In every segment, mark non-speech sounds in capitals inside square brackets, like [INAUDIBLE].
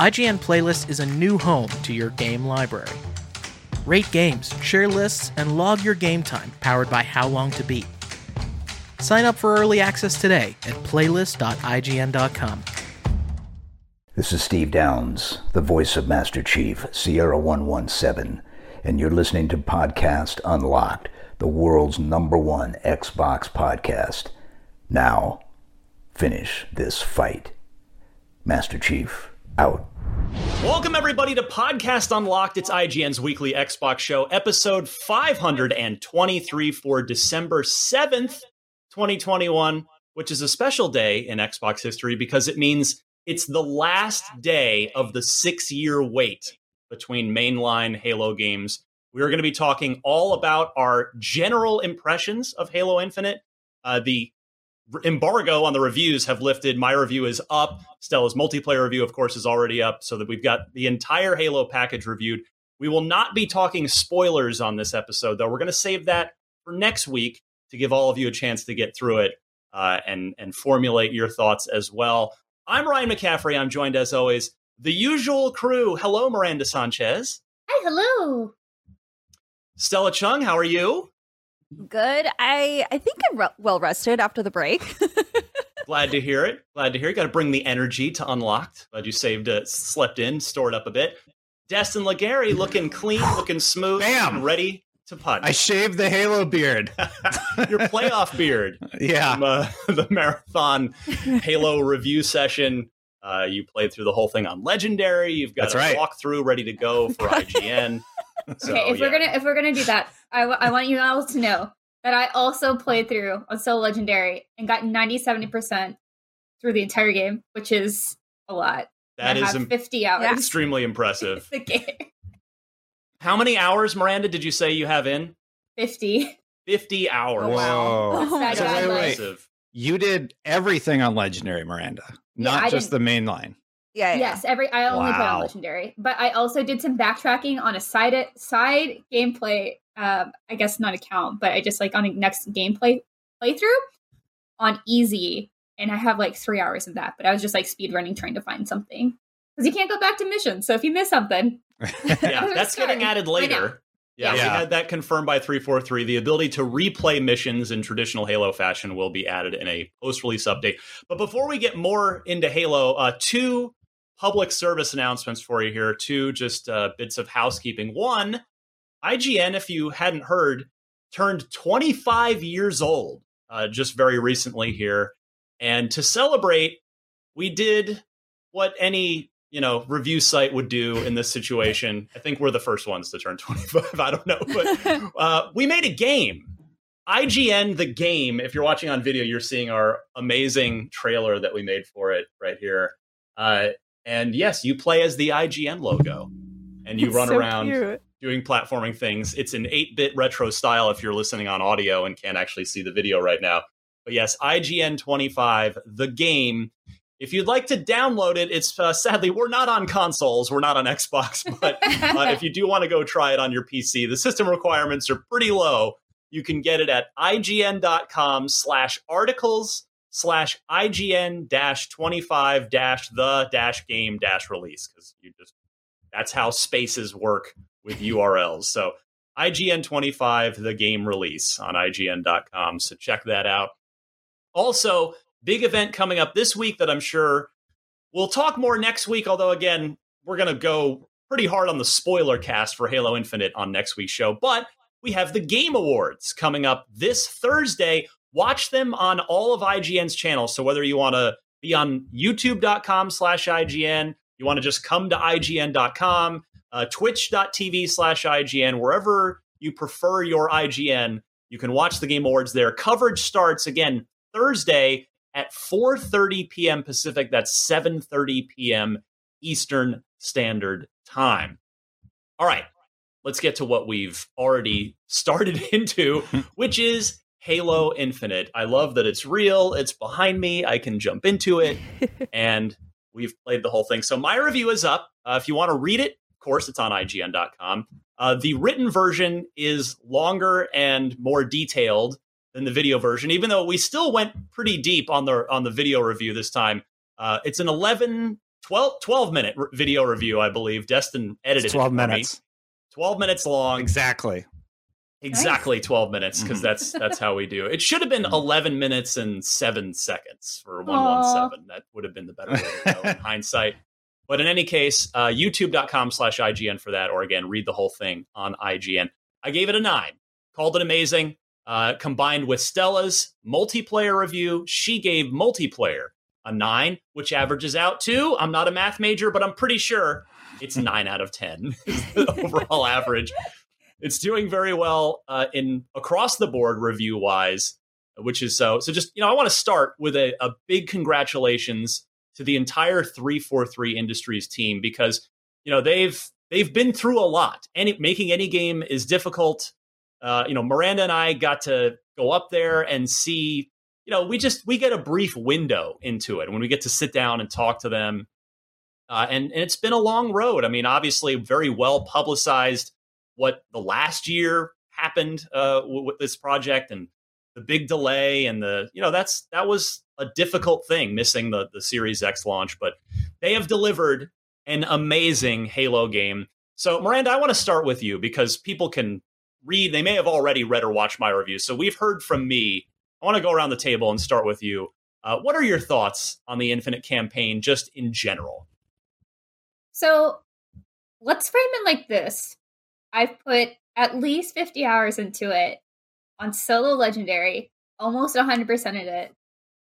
IGN Playlist is a new home to your game library. Rate games, share lists, and log your game time powered by How Long to Beat. Sign up for early access today at playlist.ign.com. This is Steve Downes, the voice of Master Chief, Sierra 117, and you're listening to Podcast Unlocked, the world's number one Xbox podcast. Now, finish this fight. Master Chief, out. Welcome, everybody, to Podcast Unlocked. It's IGN's weekly Xbox show, episode 523 for December 7th, 2021, which is a special day in Xbox history because it means it's the last day of the six year wait between mainline Halo games. We are going to be talking all about our general impressions of Halo Infinite. Uh, the embargo on the reviews have lifted. My review is up. Stella's multiplayer review, of course, is already up, so that we've got the entire Halo package reviewed. We will not be talking spoilers on this episode, though. We're going to save that for next week to give all of you a chance to get through it uh, and and formulate your thoughts as well. I'm Ryan McCaffrey. I'm joined as always the usual crew. Hello, Miranda Sanchez. Hi, hello. Stella Chung, how are you? Good. I I think I'm re- well rested after the break. [LAUGHS] Glad to hear it. Glad to hear it. Got to bring the energy to Unlocked. Glad you saved, uh, slept in, stored up a bit. Destin Legarie looking clean, [SIGHS] looking smooth, Bam! ready to punch. I shaved the Halo beard. [LAUGHS] Your playoff beard. [LAUGHS] yeah. From, uh, the marathon Halo review session. Uh, you played through the whole thing on Legendary. You've got That's a right. walkthrough ready to go for IGN. So, okay, if yeah. we're gonna if we're gonna do that, I, w- I want you all to know that I also played through on Solo Legendary and got 90 70 percent through the entire game, which is a lot. that I im- 50 hours. Yeah. extremely impressive. [LAUGHS] the game. How many hours, Miranda, did you say you have in? 50. 50 hours. Oh, wow. Whoa. Oh So wait, wait. Impressive. You did everything on Legendary, Miranda, Yeah, not I just the main line. Yeah, yeah. Yes, every I only play on Legendary, but I also did some backtracking on a side side gameplay. Um, I guess not account, but I just like on a next gameplay playthrough on easy, and I have like three hours of that. But I was just like speed running trying to find something because you can't go back to missions. So if you miss something, [LAUGHS] [LAUGHS] Yeah, that's getting added later. Yeah, we had that confirmed by 343. The ability to replay missions in traditional Halo fashion will be added in a post release update. But before we get more into Halo, uh, two public service announcements for you here, two just uh, bits of housekeeping. One, IGN, if you hadn't heard, turned 25 years old uh, just very recently here. And to celebrate, we did what any you know review site would do in this situation. I think we're the first ones to turn 25. [LAUGHS] I don't know, but [LAUGHS] uh, we made a game. IGN the game. If you're watching on video, you're seeing our amazing trailer that we made for it right here. Uh, and yes, you play as the IGN logo, and you It's run so around cute. doing platforming things. It's an 8 bit retro style if you're listening on audio and can't actually see the video right now. But yes, IGN 25, the game. If you'd like to download it, it's uh, sadly, we're not on consoles, we're not on Xbox, [LAUGHS] but uh, if you do want to go try it on your PC, the system requirements are pretty low. You can get it at ign.com slash articles slash ign dash 25 dash the dash game dash release because you just that's how spaces work with [LAUGHS] URLs. So IGN25, the game release on IGN.com. So check that out. Also, big event coming up this week that I'm sure we'll talk more next week. Although, again, we're going to go pretty hard on the spoiler cast for Halo Infinite on next week's show. But we have the Game Awards coming up this Thursday. Watch them on all of IGN's channels. So whether you want to be on youtube.com slash IGN, you want to just come to IGN.com, uh, twitch.tv slash IGN, wherever you prefer your IGN, you can watch the Game Awards there. Coverage starts again Thursday at 4:30 p.m. Pacific. That's 7:30 p.m. Eastern Standard Time. All right, let's get to what we've already [LAUGHS] started into, [LAUGHS] which is Halo Infinite. I love that it's real. It's behind me. I can jump into it, [LAUGHS] and we've played the whole thing. So my review is up. Uh, if you want to read it, of course, it's on IGN.com. Uh, the written version is longer and more detailed than the video version, even though we still went pretty deep on the on the video review this time. Uh, it's an 11 12, 12 minute r- video review, I believe. Destin edited It's 12 it for me. minutes. 12 minutes long. Exactly. Exactly 12 minutes because Mhm. that's that's how we do. It should have been Mhm. 11 minutes and 7 seconds for 117. That would have been the better way to go in hindsight. But in any case, uh, youtube.com slash IGN for that, or again, read the whole thing on IGN. I gave it a 9. Called it amazing. Uh, combined with Stella's multiplayer review, she gave multiplayer a 9, which averages out to, I'm not a math major, but I'm pretty sure it's 9 out of 10 [LAUGHS] is the [LAUGHS] overall average it's doing very well uh, in across the board review wise, which is so. So just you know, I want to start with a, a big congratulations to the entire three four three Industries team because you know they've they've been through a lot. Any making any game is difficult. Uh, you know, Miranda and I got to go up there and see. You know, we just we get a brief window into it when we get to sit down and talk to them. Uh, and, and it's been a long road. I mean, obviously, very well publicized what the last year happened uh, w- with this project and the big delay and the you know that's that was a difficult thing missing the the Series X launch, but they have delivered an amazing Halo game. So Miranda, I want to start with you because people can read. They may have already read or watched my review, so we've heard from me. I want to go around the table and start with you. Uh, what are your thoughts on the Infinite campaign, just in general? So let's frame it like this. I've put at least 50 hours into it on solo legendary, almost 100% of it.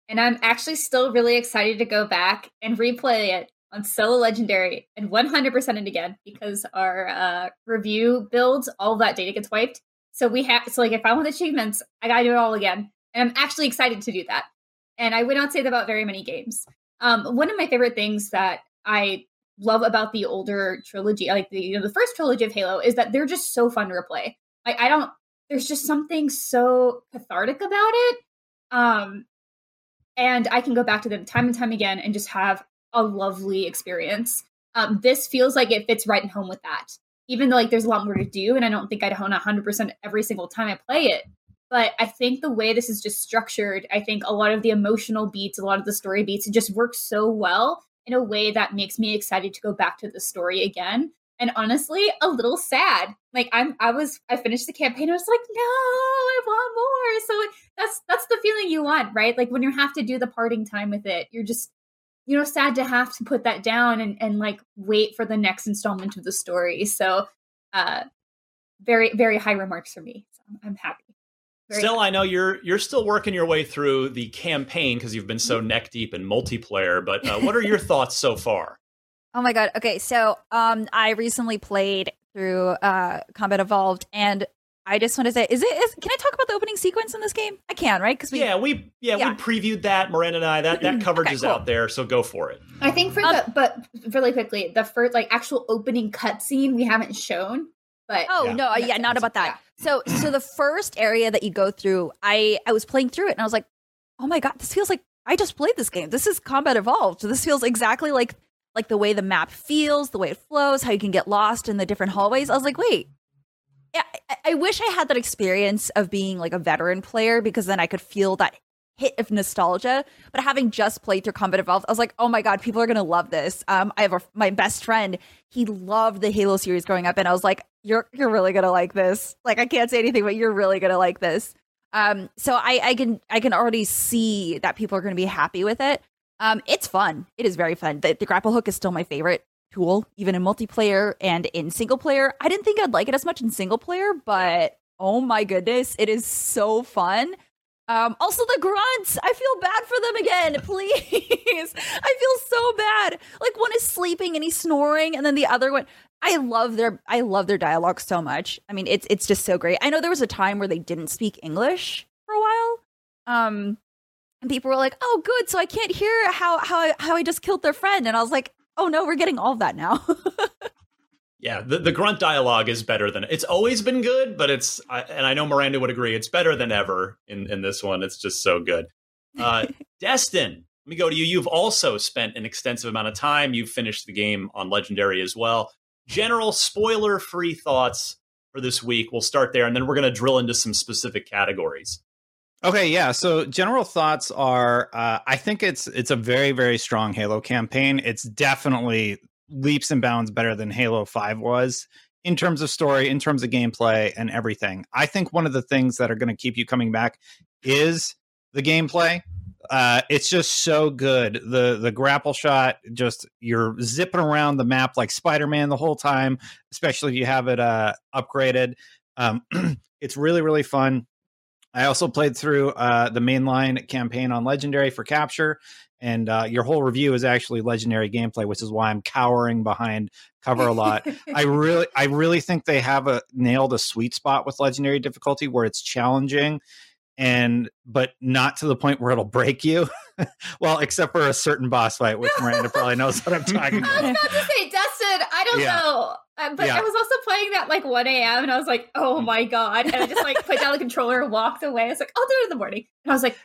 And I'm actually still really excited to go back and replay it on solo legendary and 100% it again because our uh, review builds, all that data gets wiped. So we have, so like if I want achievements, I gotta do it all again. And I'm actually excited to do that. And I would not say that about very many games. Um, one of my favorite things that I love about the older trilogy, like the you know the first trilogy of Halo, is that they're just so fun to replay. I don't, there's just something so cathartic about it, um, and I can go back to them time and time again and just have a lovely experience. Um, this feels like it fits right in home with that, even though like there's a lot more to do, and I don't think I'd hone 100 percent every single time I play it. But I think the way this is just structured, I think a lot of the emotional beats, a lot of the story beats, it just works so well in a way that makes me excited to go back to the story again. And honestly, a little sad. Like I'm, I was, I finished the campaign. I was like, no, I want more. So that's that's the feeling you want, right? Like when you have to do the parting time with it, you're just, you know, sad to have to put that down and and like wait for the next installment of the story. So, uh, very very high remarks for me. So I'm, I'm happy. Very Still, I know you're you're still working your way through the campaign because you've been so neck deep in multiplayer. But uh, what are your thoughts so far? Oh my god. Okay, so um I recently played through uh Combat Evolved and I just want to say is it is can I talk about the opening sequence in this game? I can, right? Cuz we yeah, we yeah, Yeah. we previewed that. Miranda and I that that coverage [CLEARS THROAT] Okay, is cool. out there, so go for it. I think for Um, the but really quickly, the first like actual opening cutscene we haven't shown, but Oh Yeah. no, uh, yeah, not about that. So so the first area that you go through, I I was playing through it and I was like, "Oh my god, this feels like I just played this game. This is Combat Evolved. So this feels exactly like like the way the map feels, the way it flows, how you can get lost in the different hallways." I was like, "Wait, yeah, I, I wish I had that experience of being like a veteran player because then I could feel that hit of nostalgia. But having just played through Combat Evolved, I was like, oh my god, people are gonna love this. Um, I have a, my best friend. He loved the Halo series growing up, and I was like, you're you're really gonna like this. Like I can't say anything, but you're really gonna like this. Um, so I I can I can already see that people are gonna be happy with it. Um, it's fun. It is very fun. The, the grapple hook is still my favorite tool, even in multiplayer and in single player. I didn't think I'd like it as much in single player, but oh my goodness, it is so fun. Um, also the grunts. I feel bad for them again. Please. [LAUGHS] I feel so bad. Like one is sleeping and he's snoring, and then the other one. I love their I love their dialogue so much. I mean, it's it's just so great. I know there was a time where they didn't speak English for a while. Um and people were like, "Oh, good. So I can't hear how how how I just killed their friend." And I was like, "Oh no, we're getting all of that now." [LAUGHS] Yeah, the, the grunt dialogue is better than it's always been good, but it's I, and I know Miranda would agree it's better than ever in in this one. It's just so good. Uh, [LAUGHS] Destin, let me go to you. You've also spent an extensive amount of time. You've finished the game on Legendary as well. General spoiler free thoughts for this week. We'll start there, and then we're going to drill into some specific categories. Okay, yeah. So general thoughts are uh, I think it's it's a very very strong Halo campaign. It's definitely leaps and bounds better than Halo 5 was in terms of story, in terms of gameplay and everything. I think one of the things that are going to keep you coming back is the gameplay. Uh, it's just so good. The the grapple shot, just you're zipping around the map like Spider Man the whole time, especially if you have it uh, upgraded. Um, [CLEARS THROAT] it's really really fun. I also played through uh, the mainline campaign on Legendary for capture, and uh, your whole review is actually Legendary gameplay, which is why I'm cowering behind cover a lot. I [LAUGHS] really, I really think they have a nailed a sweet spot with Legendary difficulty where it's challenging and but not to the point where it'll break you. [LAUGHS] well, except for a certain boss fight, which Miranda probably knows what I'm [LAUGHS] talking about. I was about. to say, Dustin, I don't Yeah. know. Uh, but Yeah. I was also playing that like 1 a.m. and I was like, oh my God. And I just like put down the controller and walked away. I was like, I'll do it in the morning. And I was like,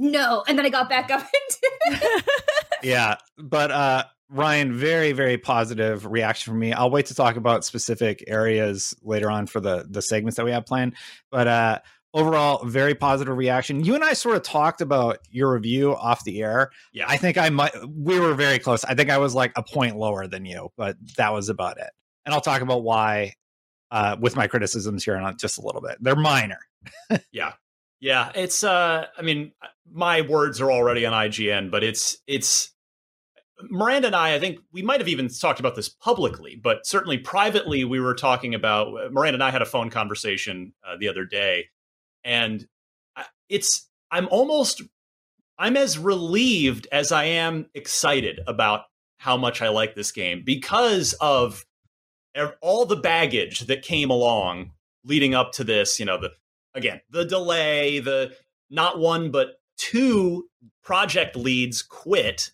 no. And then I got back up and it. [LAUGHS] yeah, but uh Ryan, very very positive reaction from me. I'll wait to talk about specific areas later on for the the segments that we have planned, but uh overall very positive reaction. You and I sort of talked about your review off the air. Yeah. I think I might we were very close. I think I was like a point lower than you, but that was about it. And I'll talk about why uh with my criticisms here in just a little bit. They're minor. Yeah. Yeah, it's uh I mean my words are already on IGN, but it's it's Miranda and I I think we might have even talked about this publicly, but certainly privately we were talking about Miranda and I had a phone conversation uh, the other day and it's I'm almost I'm as relieved as I am excited about how much I like this game because of all the baggage that came along leading up to this, you know, the again, the delay, the not one but two project leads quit,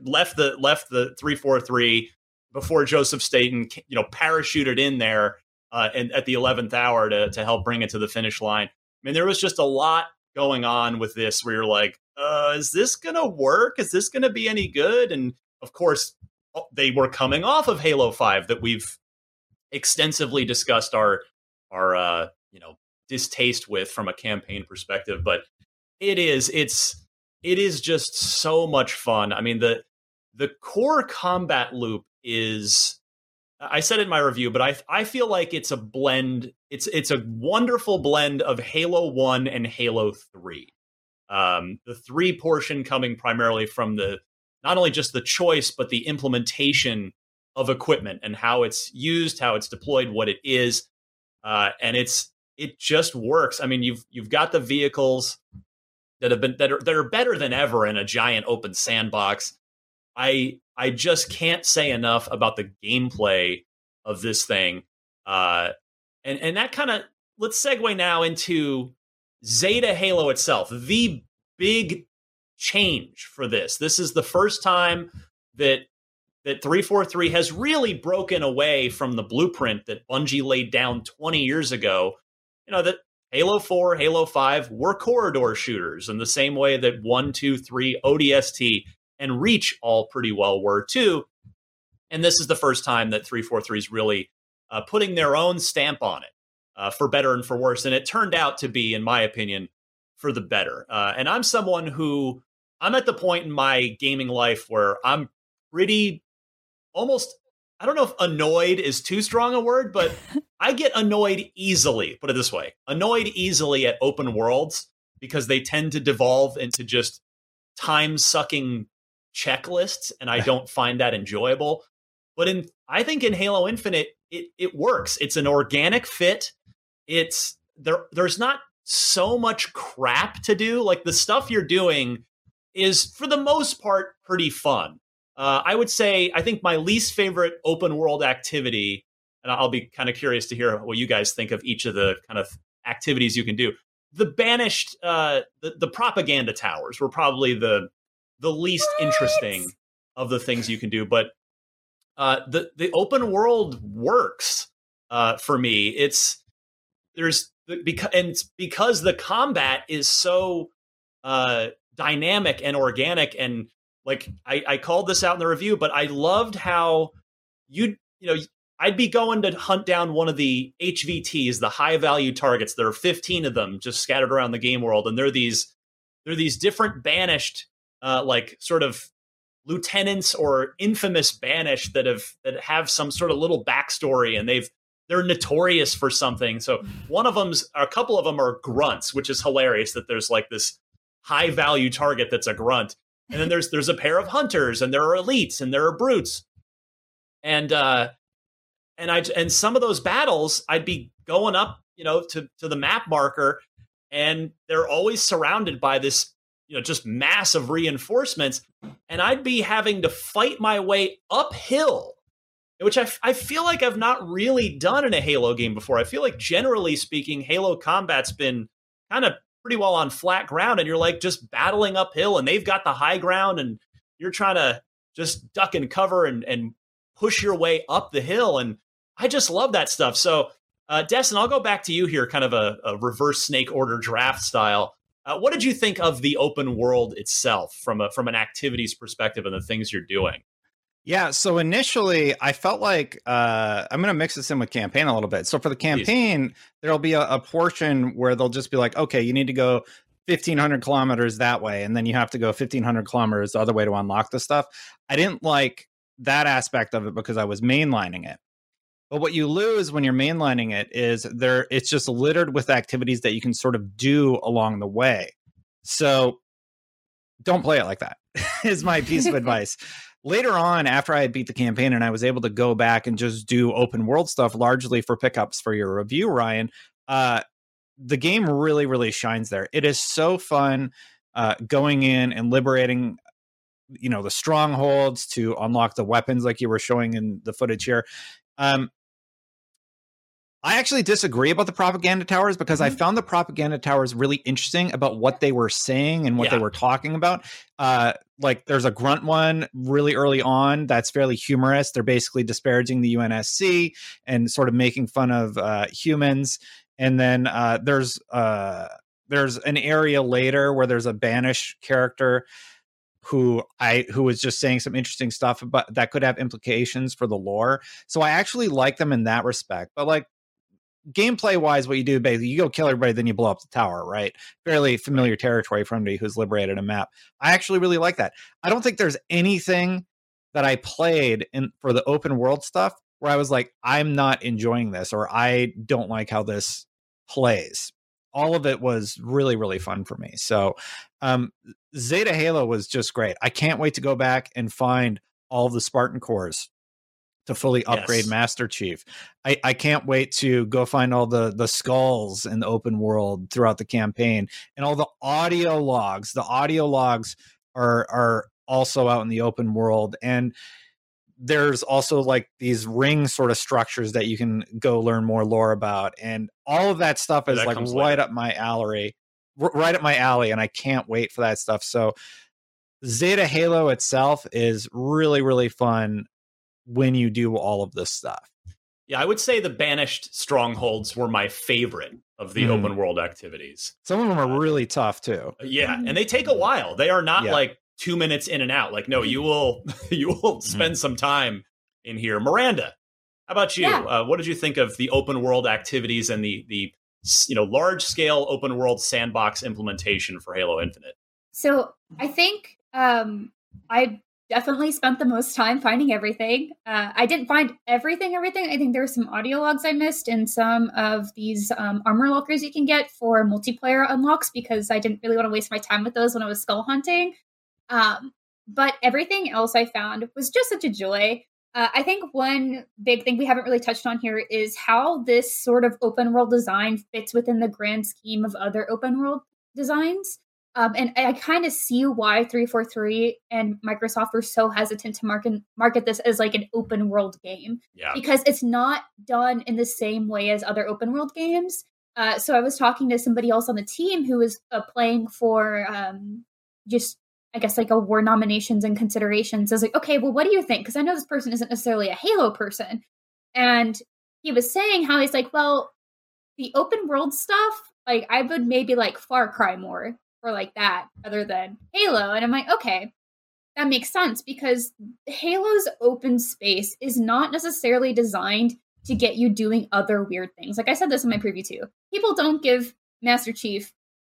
left the left the 343 before Joseph Staten, you know, parachuted in there uh, and at the 11th hour to to help bring it to the finish line. I mean, there was just a lot going on with this where you're like, uh, is this to work? Is this to be any good? And of course, they were coming off of Halo 5 that we've extensively discussed our our uh, you know distaste with from a campaign perspective, but it is it's it is just so much fun. I mean the the core combat loop is I said in my review, but I I feel like it's a blend. It's it's a wonderful blend of Halo One and Halo Three. Um, the three portion coming primarily from the not only just the choice but the implementation of equipment and how it's used, how it's deployed, what it is, uh, and it's it just works. I mean, you've you've got the vehicles that have been that are that are better than ever in a giant open sandbox. I I just can't say enough about the gameplay of this thing, uh, and and that kind of let's segue now into Zeta Halo itself, the big change for this. This is the first time that that 343 has really broken away from the blueprint that Bungie laid down 20 years ago. You know, that Halo 4, Halo 5 were corridor shooters in the same way that 1, 2, 3, ODST, and Reach all pretty well were too. And this is the first time that 343 is really uh, putting their own stamp on it, uh, for better and for worse. And it turned out to be, in my opinion, for the better. Uh, and I'm someone who I'm at the point in my gaming life where I'm pretty almost I don't know if annoyed is too strong a word, but [LAUGHS] I get annoyed easily, put it this way. Annoyed easily at open worlds because they tend to devolve into just time sucking checklists and I [LAUGHS] don't find that enjoyable. But in I think in Halo Infinite it it works. It's an organic fit. It's there there's not so much crap to do. Like the stuff you're doing is for the most part pretty fun. Uh, I would say I think my least favorite open world activity, and I'll be kind of curious to hear what you guys think of each of the kind of activities you can do. The banished, uh, the, the propaganda towers were probably the the least What? interesting of the things you can do, but uh, the the open world works uh, for me. It's there's because and it's because the combat is so uh, dynamic and organic and like I, I called this out in the review, but I loved how you you know I'd be going to hunt down one of the HVTs, the high value targets. There are 15 of them just scattered around the game world, and they're these they're these different banished, uh, like sort of lieutenants or infamous banished that have that have some sort of little backstory, and they've they're notorious for something. So one of them's a couple of them are grunts, which is hilarious that there's like this high value target that's a grunt. And then there's there's a pair of hunters and there are elites and there are brutes. And uh and I and some of those battles I'd be going up, you know, to to the map marker and they're always surrounded by this you know just massive reinforcements and I'd be having to fight my way uphill which I, I feel like I've not really done in a Halo game before. I feel like generally speaking, Halo combat's been kind of pretty well on flat ground, and you're like just battling uphill, and they've got the high ground, and you're trying to just duck and cover and, and push your way up the hill. And I just love that stuff. So, uh, Destin, I'll go back to you here, kind of a, a reverse snake order draft style. Uh, what did you think of the open world itself from a, from an activities perspective and the things you're doing? Yeah, so initially I felt like uh, I'm going to mix this in with campaign a little bit. So for the campaign, there'll be a, a, portion where they'll just be like, okay, you need to go 1500 kilometers that way, and then you have to go 1500 kilometers the other way to unlock the stuff. I didn't like that aspect of it because I was mainlining it. But what you lose when you're mainlining it is there it's just littered with activities that you can sort of do along the way. So don't play it like that. [LAUGHS] is my piece of [LAUGHS] advice later on after i had beat the campaign and i was able to go back and just do open world stuff largely for pickups for your review ryan uh, the game really really shines there it is so fun uh, going in and liberating you know the strongholds to unlock the weapons like you were showing in the footage here um, I actually disagree about the propaganda towers because mm-hmm. I found the propaganda towers really interesting about what they were saying and what yeah. they were talking about. Uh, like there's a grunt one really early on that's fairly humorous. They're basically disparaging the UNSC and sort of making fun of uh, humans. And then uh, there's uh, there's an area later where there's a banish character who I who was just saying some interesting stuff about that could have implications for the lore. So I actually like them in that respect. But like gameplay wise, what you do basically, you go kill everybody, then you blow up the tower, right? Fairly familiar territory for anybody who's liberated a map. I actually really like that. I don't think there's anything that I played in for the open world stuff where I was like, I'm not enjoying this or I don't like how this plays. All of it was really, really fun for me. So, um, Zeta Halo was just great. I can't wait to go back and find all the Spartan cores to fully upgrade yes. Master Chief. I, I can't wait to go find all the the skulls in the open world throughout the campaign and all the audio logs. The audio logs are are also out in the open world and there's also like these ring sort of structures that you can go learn more lore about and all of that stuff is that like right later. up my alley right up my alley and i can't wait for that stuff so zeta halo itself is really really fun when you do all of this stuff. Yeah, I would say the banished strongholds were my favorite of the mm. open world activities. Some of them are uh, really tough too. Yeah, and they take a while. They are not yeah. like 2 minutes in and out. Like no, you will [LAUGHS] you will spend mm. some time in here. Miranda, how about you? Yeah. Uh, what did you think of the open world activities and the the you know large scale open world sandbox implementation for Halo Infinite? So I think um, I definitely spent the most time finding everything. Uh, I didn't find everything, everything. I think there were some audio logs I missed and some of these um, armor lockers you can get for multiplayer unlocks because I didn't really want to waste my time with those when I was skull hunting. Um, but everything else I found was just such a joy. Uh, I think one big thing we haven't really touched on here is how this sort of open world design fits within the grand scheme of other open world designs. Um, and I kind of see why 343 and Microsoft were so hesitant to market market this as like an open world game. Yeah. Because it's not done in the same way as other open world games. Uh, so I was talking to somebody else on the team who was uh, playing for um, just, I guess, like award nominations and considerations. I was like, okay, well, what do you think? Because I know this person isn't necessarily a Halo person. And he was saying how he's like, well, the open world stuff, like I would maybe like Far Cry more like that other than Halo. And I'm like, okay. that makes sense because Halo's open space is not necessarily designed to get you doing other weird things. Like I said this in my preview too. People don't give Master Chief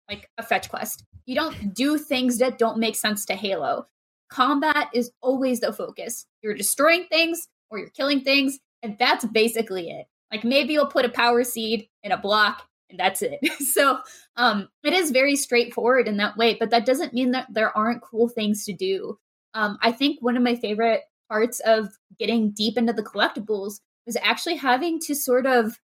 like a fetch quest. You don't do things that don't make sense to Halo. Combat is always the focus. You're destroying things or you're killing things, and that's basically it. Like maybe you'll put a power seed in a block and that's it. [LAUGHS] so um, it is very straightforward in that way, but that doesn't mean that there aren't cool things to do. Um, I think one of my favorite parts of getting deep into the collectibles was actually having to sort of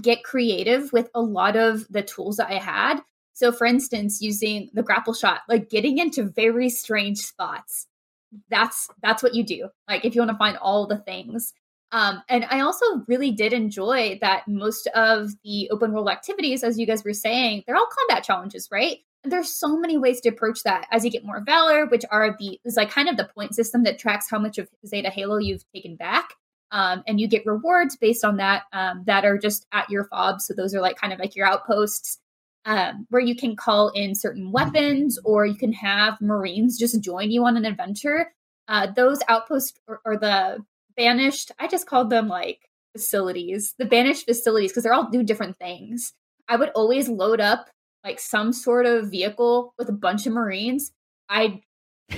get creative with a lot of the tools that I had. So, for instance, using the grapple shot, like getting into very strange spots. That's that's what you do. Like if you want to find all the things. Um, and I also really did enjoy that most of the open world activities, as you guys were saying, they're all combat challenges, right? There's so many ways to approach that as you get more valor, which are the is like kind of the point system that tracks how much of Zeta Halo you've taken back. Um, and you get rewards based on that um, that are just at your fob. So those are like kind of like your outposts um, where you can call in certain weapons or you can have Marines just join you on an adventure. Uh, those outposts or, or the banished, I just called them like facilities, the banished facilities, because they're all do different things. I would always load up like some sort of vehicle with a bunch of Marines. I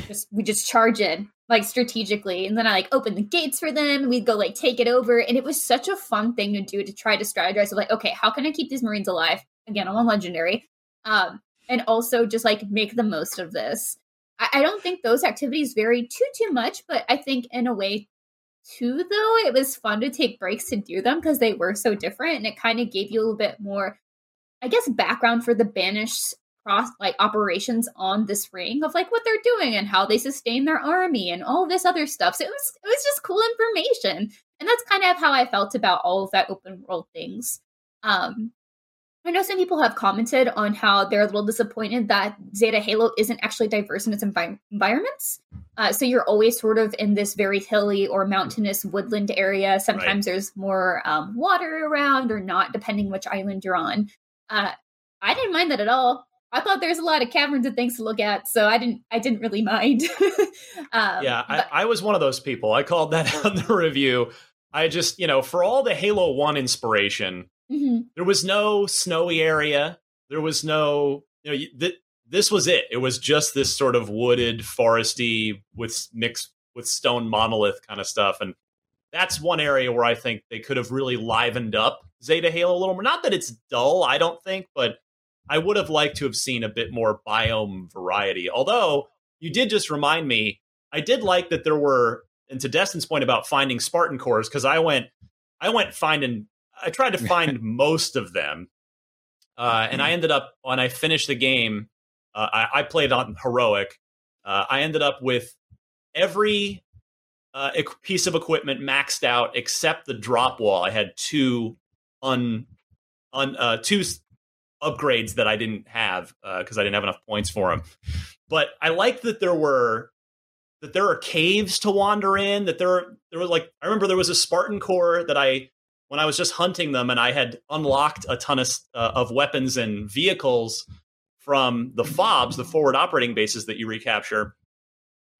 just we just charge in like strategically, and then I like open the gates for them. We'd go like take it over, and it was such a fun thing to do to try to strategize. Of like, okay, how can I keep these Marines alive? Again, I'm on legendary, um, and also just like make the most of this. I, I don't think those activities vary too too much, but I think in a way too though it was fun to take breaks to do them because they were so different and it kind of gave you a little bit more i guess background for the banished cross like operations on this ring of like what they're doing and how they sustain their army and all this other stuff. So it was it was just cool information and that's kind of how i felt about all of that open world things. Um I know some people have commented on how they're a little disappointed that Zeta Halo isn't actually diverse in its envi- environments. Uh, so you're always sort of in this very hilly or mountainous woodland area. Sometimes right. there's more um, water around or not, depending which island you're on. Uh, I didn't mind that at all. I thought there's a lot of caverns and things to look at, so I didn't. I didn't really mind. [LAUGHS] um, yeah, I, I was one of those people. I called that [LAUGHS] on the review. I just, you know, for all the Halo One inspiration, Mm-hmm. There was no snowy area. There was no, you know, th- this was it. It was just this sort of wooded, foresty with mixed with stone monolith kind of stuff. And that's one area where I think they could have really livened up Zeta Halo a little more. Not that it's dull, I don't think, but I would have liked to have seen a bit more biome variety. Although you did just remind me, I did like that there were, and to Destin's point about finding Spartan cores, because I went, I went finding I tried to [LAUGHS] find most of them, uh, and I mm-hmm. ended up when I finished the game. Uh, I, I, played on heroic. Uh, I ended up with every uh, piece of equipment maxed out except the drop wall. I had two un, un uh, two upgrades that I didn't have because uh, I didn't have enough points for them. But I liked that there were that there are caves to wander in. That there there was like I remember there was a Spartan core that I when I was just hunting them and I had unlocked a ton of, uh, of weapons and vehicles from the FOBs, the forward operating bases that you recapture,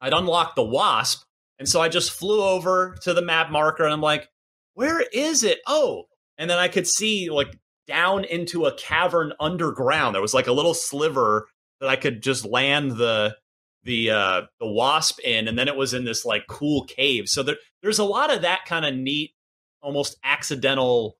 I'd unlocked the Wasp. And so I just flew over to the map marker and I'm like, where is it? Oh, and then I could see like down into a cavern underground. There was like a little sliver that I could just land the the uh the wasp in and then it was in this like cool cave. So there there's a lot of that kind of neat almost accidental,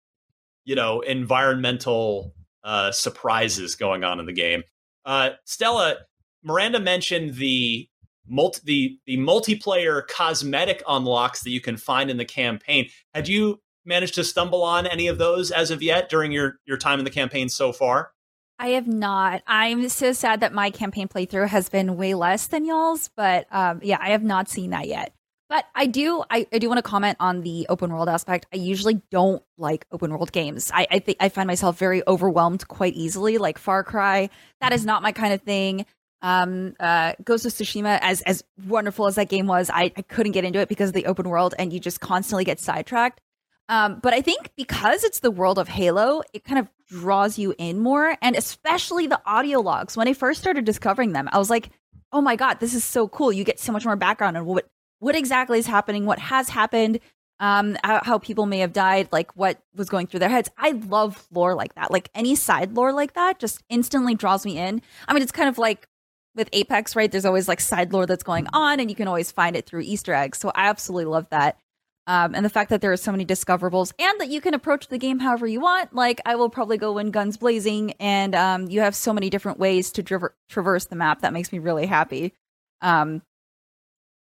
you know, environmental uh, surprises going on in the game. Uh, Stella, Miranda mentioned the multi the the multiplayer cosmetic unlocks that you can find in the campaign. Had you managed to stumble on any of those as of yet during your your time in the campaign so far? I have not. I'm so sad that my campaign playthrough has been way less than y'all's, but um, yeah, I have not seen that yet. But I do, I, I do want to comment on the open world aspect. I usually don't like open world games. I, I I find myself very overwhelmed quite easily. Like Far Cry, that is not my kind of thing. Um, uh, Ghost of Tsushima, as as wonderful as that game was, I, I couldn't get into it because of the open world, and you just constantly get sidetracked. Um, but I think because it's the world of Halo, it kind of draws you in more, and especially the audio logs. When I first started discovering them, I was like, oh my god, this is so cool. You get so much more background on what what exactly is happening, what has happened, um, how, people may have died, like what was going through their heads. I love lore like that. Like any side lore like that just instantly draws me in. I mean, it's kind of like with Apex, right? There's always like side lore that's going on, and you can always find it through Easter eggs. So I absolutely love that. Um, and the fact that there are so many discoverables and that you can approach the game however you want. Like, I will probably go in guns blazing, and um, you have so many different ways to traver- traverse the map. That makes me really happy. Um,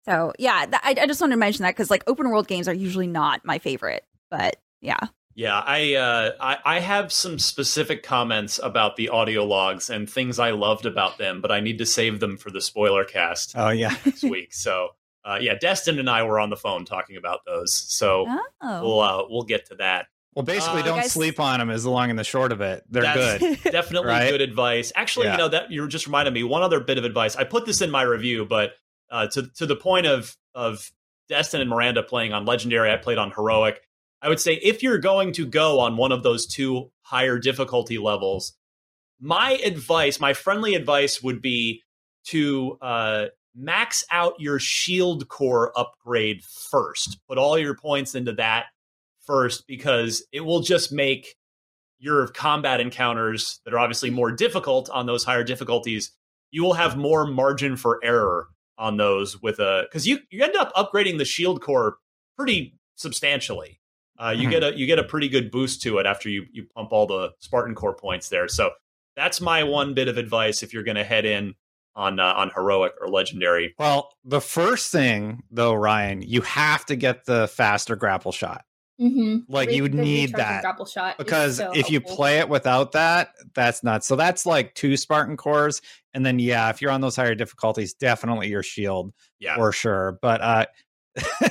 so yeah, th- I, I just wanted to mention that because like open world games are usually not my favorite, but yeah. Yeah, I, uh, I I have some specific comments about the audio logs and things I loved about them, but I need to save them for the spoiler cast Oh yeah. [LAUGHS] next week. So uh, yeah, Destin and I were on the phone talking about those, so Oh, we'll uh, we'll get to that. Well, basically, Uh, don't guys- sleep on them. Is the long and the short of it. They're That's good. [LAUGHS] Definitely Right? good advice. Actually, Yeah. you know that you just reminded me one other bit of advice. I put this in my review, but uh, to to the point of of Destin and Miranda playing on Legendary, I played on Heroic. I would say if you're going to go on one of those two higher difficulty levels, my advice, my friendly advice, would be to uh, max out your shield core upgrade first. Put all your points into that first because it will just make your combat encounters that are obviously more difficult on those higher difficulties. You will have more margin for error on those with a because you you end up upgrading the shield core pretty substantially. Uh, you Mhm. get a you get a pretty good boost to it after you you pump all the Spartan core points there. So that's my one bit of advice if you're going to head in on uh, on heroic or legendary. Well, the first thing though, Ryan, you have to get the faster grapple shot. Mm-hmm. Like you would need that grapple shot because so if you play it without that, that's nuts. So that's like two Spartan cores, and then yeah, if you're on those higher difficulties, definitely your shield Yeah, for sure. But uh [LAUGHS]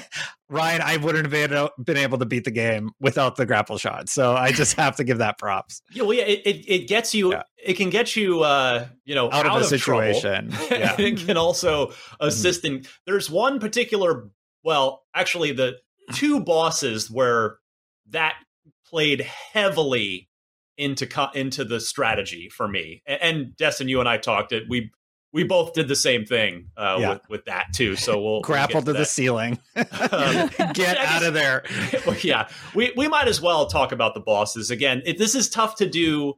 Ryan, I wouldn't have been, able- to beat the game without the grapple shot. So I just [LAUGHS] have to give that props. yeah, well, yeah, it, it, it gets you. Yeah. It can get you, uh, you know, Out of a trouble. situation. [LAUGHS] Yeah. and it can also assist in. There's one particular. Well, actually, the two bosses where that played heavily into co- into the strategy for me. And, and Destin, you and I talked it. We we both did the same thing uh, Yeah. with with that too. So we'll Grapple we'll to get the ceiling. [LAUGHS] [LAUGHS] Um, Get out of there. [LAUGHS] yeah, we we might as well talk about the bosses again. It, this is tough to do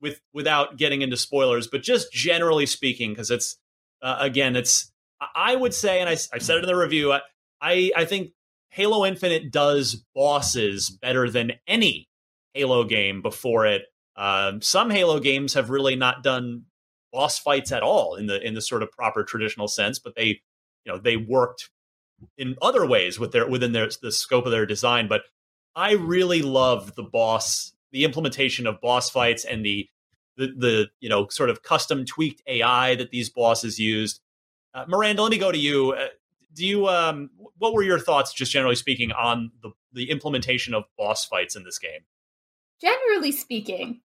with without getting into spoilers, but just generally speaking, because it's uh, again, it's I- I would say, and I, I said it in the review, I, I I think Halo Infinite does bosses better than any Halo game before it. Um, some Halo games have really not done boss fights at all in the in the sort of proper traditional sense, but they you know they worked in other ways with their within their the scope of their design. But I really love the boss, the implementation of boss fights and the the, the you know sort of custom tweaked AI that these bosses used. Uh, Miranda, let me go to you. Uh, do you um what were your thoughts, just generally speaking, on the the implementation of boss fights in this game? generally speaking,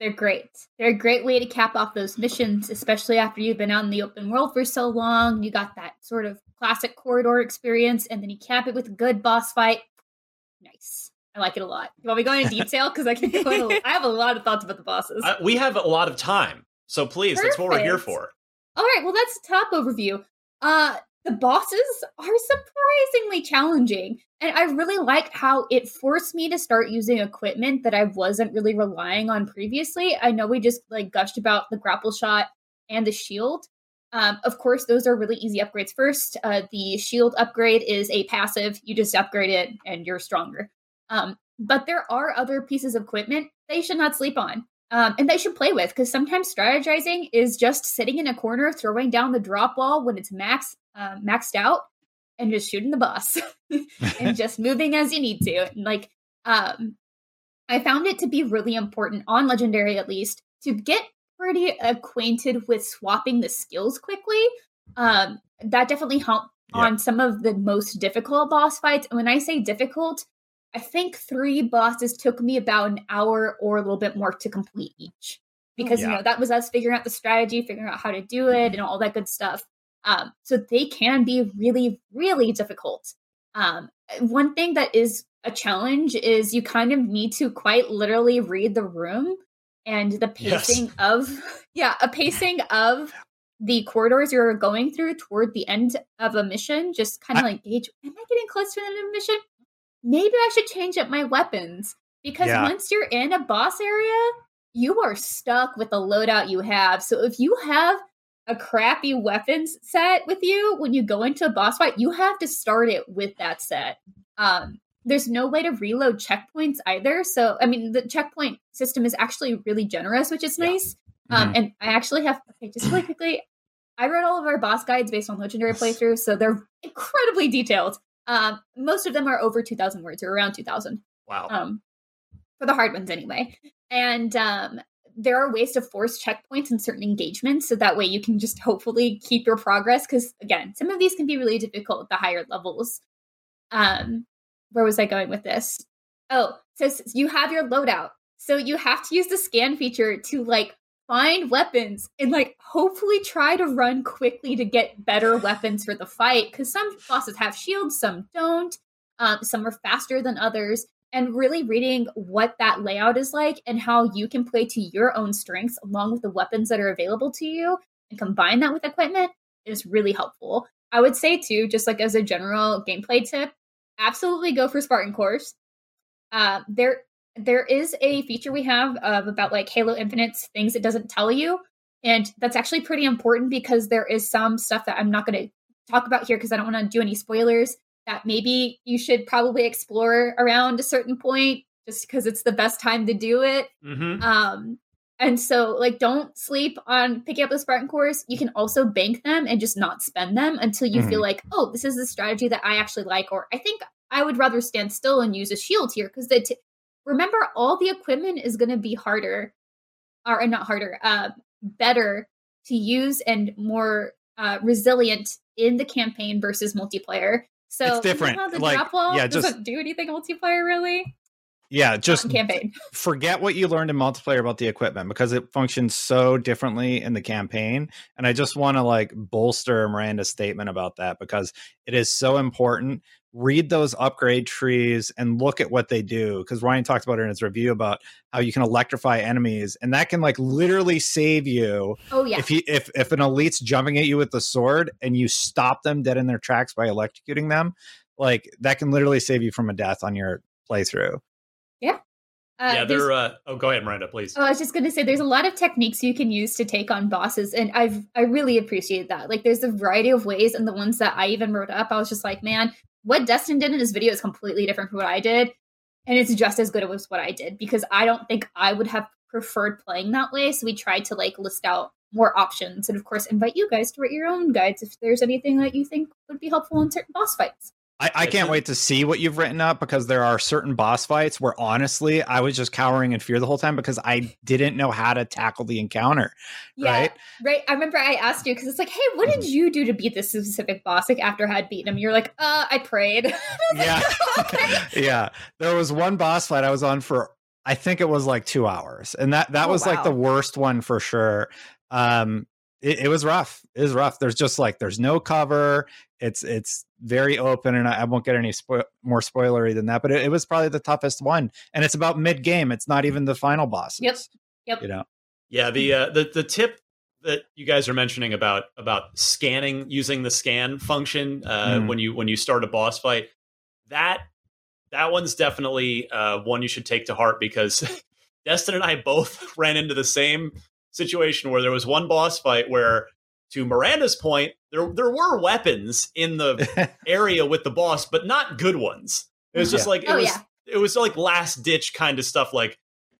they're great. They're a great way to cap off those missions, especially after you've been out in the open world for so long. You got that sort of classic corridor experience, and then you cap it with a good boss fight. Nice. I like it a lot. You want me to go into detail? Because I can go into, [LAUGHS] I have a lot of thoughts about the bosses. Uh, we have a lot of time, so please, that's what we're here for. All right, well that's top overview. Uh the bosses are surprisingly challenging, and I really like how it forced me to start using equipment that I wasn't really relying on previously. I know we just like gushed about the grapple shot and the shield. Um, of course, those are really easy upgrades. First, uh, the shield upgrade is a passive; you just upgrade it and you're stronger. Um, but there are other pieces of equipment you should not sleep on um, and they should play with because sometimes strategizing is just sitting in a corner, throwing down the drop wall when it's max uh, maxed out, and just shooting the boss [LAUGHS] and [LAUGHS] just moving as you need to. And like, um, I found it to be really important on legendary, at least, to get pretty acquainted with swapping the skills quickly. Um, that definitely helped Yeah. on some of the most difficult boss fights. And when I say difficult, I think three bosses took me about an hour or a little bit more to complete each. Because, you know, that was us figuring out the strategy, figuring out how to do it, and all that good stuff. Um, so they can be really, really difficult. Um, one thing that is a challenge is you kind of need to quite literally read the room and the Yes. pacing of, [LAUGHS] yeah, a pacing of the corridors you're going through toward the end of a mission, just kind of like gauge, am I getting close to the end of the mission? Maybe I should change up my weapons because Yeah. once you're in a boss area, you are stuck with the loadout you have. So if you have a crappy weapons set with you when you go into a boss fight, you have to start it with that set. Um, there's no way to reload checkpoints either. So, I mean, the checkpoint system is actually really generous, which is Yeah. nice. Um, and I actually have, okay, just really quickly, I read all of our boss guides based on legendary playthrough, so they're incredibly detailed. Um, most of them are over 2,000 words or around 2,000 Wow. um, for the hard ones anyway. And um, there are ways to force checkpoints in certain engagements, so that way you can just hopefully keep your progress. Because again, some of these can be really difficult at the higher levels. Um, where was I going with this? Oh, so you have your loadout, so you have to use the scan feature to like find weapons and like hopefully try to run quickly to get better weapons for the fight. Because some bosses have shields, some don't. Um, some are faster than others and really reading what that layout is like and how you can play to your own strengths along with the weapons that are available to you and combine that with equipment is really helpful. I would say too, just like as a general gameplay tip, absolutely go for Spartan Cores. Uh, there, there is a feature we have of about like Halo Infinite's things it doesn't tell you, and that's actually pretty important because there is some stuff that I'm not going to talk about here because I don't want to do any spoilers that maybe you should probably explore around a certain point just because it's the best time to do it. Mm-hmm. Um, and so, like, don't sleep on picking up the Spartan cores. You can also bank them and just not spend them until you feel like, oh, this is the strategy that I actually like, or I think I would rather stand still and use a shield here because the t- remember all the equipment is going to be harder, or not harder, uh, better to use and more uh, resilient in the campaign versus multiplayer. So It's you know different. the Like, drop wall yeah, doesn't just- do anything multiplayer really. Yeah, just campaign. [LAUGHS] forget what you learned in multiplayer about the equipment because it functions so differently in the campaign. And I just want to like bolster Miranda's statement about that because it is so important. Read those upgrade trees and look at what they do. Because Ryan talked about it in his review about how you can electrify enemies, and that can like literally save you Oh yeah. if he if if an elite's jumping at you with the sword and you stop them dead in their tracks by electrocuting them. Like that can literally save you from a death on your playthrough. Uh, yeah, they're. Uh, oh, go ahead, Miranda, please. Oh, I was just gonna say, there's a lot of techniques you can use to take on bosses, and I've I really appreciate that. Like, there's a variety of ways, and the ones that I even wrote up, I was just like, man, what Destin did in his video is completely different from what I did, and it's just as good as what I did because I don't think I would have preferred playing that way. So we tried to like list out more options, and of course, invite you guys to write your own guides if there's anything that you think would be helpful in certain boss fights. I, I can't wait to see what you've written up because there are certain boss fights where honestly I was just cowering in fear the whole time because I didn't know how to tackle the encounter. Right? Right. I remember I asked you because it's like, hey, what did Mm-hmm. you do to beat this specific boss? Like after I had beaten him, you're like, uh, I prayed. [LAUGHS] Yeah. [LAUGHS] [LAUGHS] yeah. There was one boss fight I was on for I think it was like two hours. And that that Oh, was like the worst one for sure. Um it, it was rough. It was rough. There's just like there's no cover. It's it's very open, and I, I won't get any spo- more spoilery than that. But it, it was probably the toughest one, and it's about mid game. It's not even the final bosses. Yep. Yep. You know. Yeah, the uh, the the tip that you guys are mentioning about about scanning using the scan function uh, Mm. when you when you start a boss fight that that one's definitely uh, one you should take to heart because [LAUGHS] Destin and I both [LAUGHS] ran into the same situation where there was one boss fight where to Miranda's point there there were weapons in the [LAUGHS] area with the boss but not good ones it was just like it Oh, was yeah. it was like last ditch kind of stuff like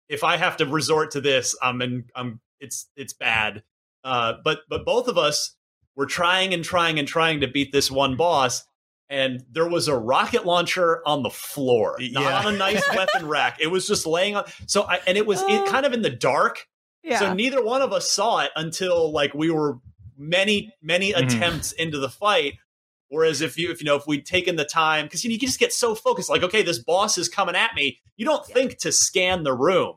if I have to resort to this, I'm in, I'm it's it's bad. Uh, but but both of us were trying and trying and trying to beat this one boss, and there was a rocket launcher on the floor, not Yeah. on a nice [LAUGHS] weapon rack. It was just laying on. So I and it was in, kind of in the dark. Yeah. So neither one of us saw it until like we were many many Mhm. attempts into the fight. Whereas if you if you know if we'd taken the time because you, know, you can just get so focused like okay this boss is coming at me you don't think to scan the room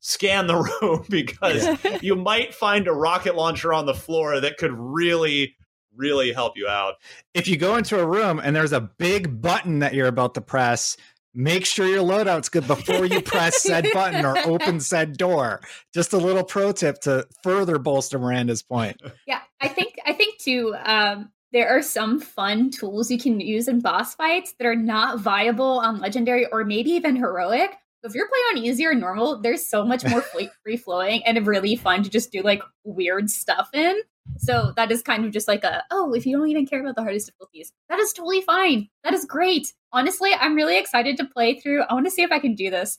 scan the [LAUGHS] room because [LAUGHS] you might find a rocket launcher on the floor that could really really help you out. if you go into a room and there's a big button that you're about to press, make sure your loadout's good before you press said [LAUGHS] button or open said door. Just a little pro tip to further bolster Miranda's point. Yeah, I think I think too. Um, there are some fun tools you can use in boss fights that are not viable on legendary or maybe even heroic. If you're playing on easy or normal, there's so much more [LAUGHS] free flowing and really fun to just do like weird stuff in. So that is kind of just like a oh, if you don't even care about the hardest difficulties, that is totally fine. That is great. Honestly, I'm really excited to play through. I want to see if I can do this.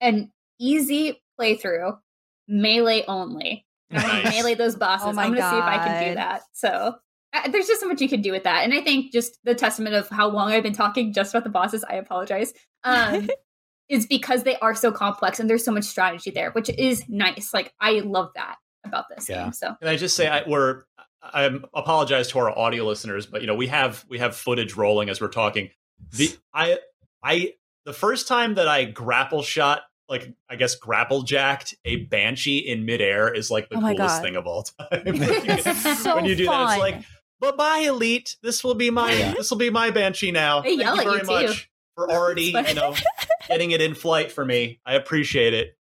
An easy playthrough, melee only. Nice. melee those bosses. Oh I'm going to see if I can do that. So uh, there's just so much you can do with that. And I think just the testament of how long I've been talking just about the bosses, I apologize, um, [LAUGHS] is because they are so complex and there's so much strategy there, which is nice. Like, I love that about this yeah. game. So, can I just say, I, we're, I apologize to our audio listeners, but you know, we have, we have footage rolling as we're talking. The, I, I, the first time that I grapple shot like I guess grapple jacked a banshee in midair is like the oh coolest God. thing of all [LAUGHS] time. [LAUGHS] when you, so when you do fun. that, it's like bye bye elite. This will be my yeah. this will be my banshee now. They Thank you very you much too. for already you know getting it in flight for me. I appreciate it.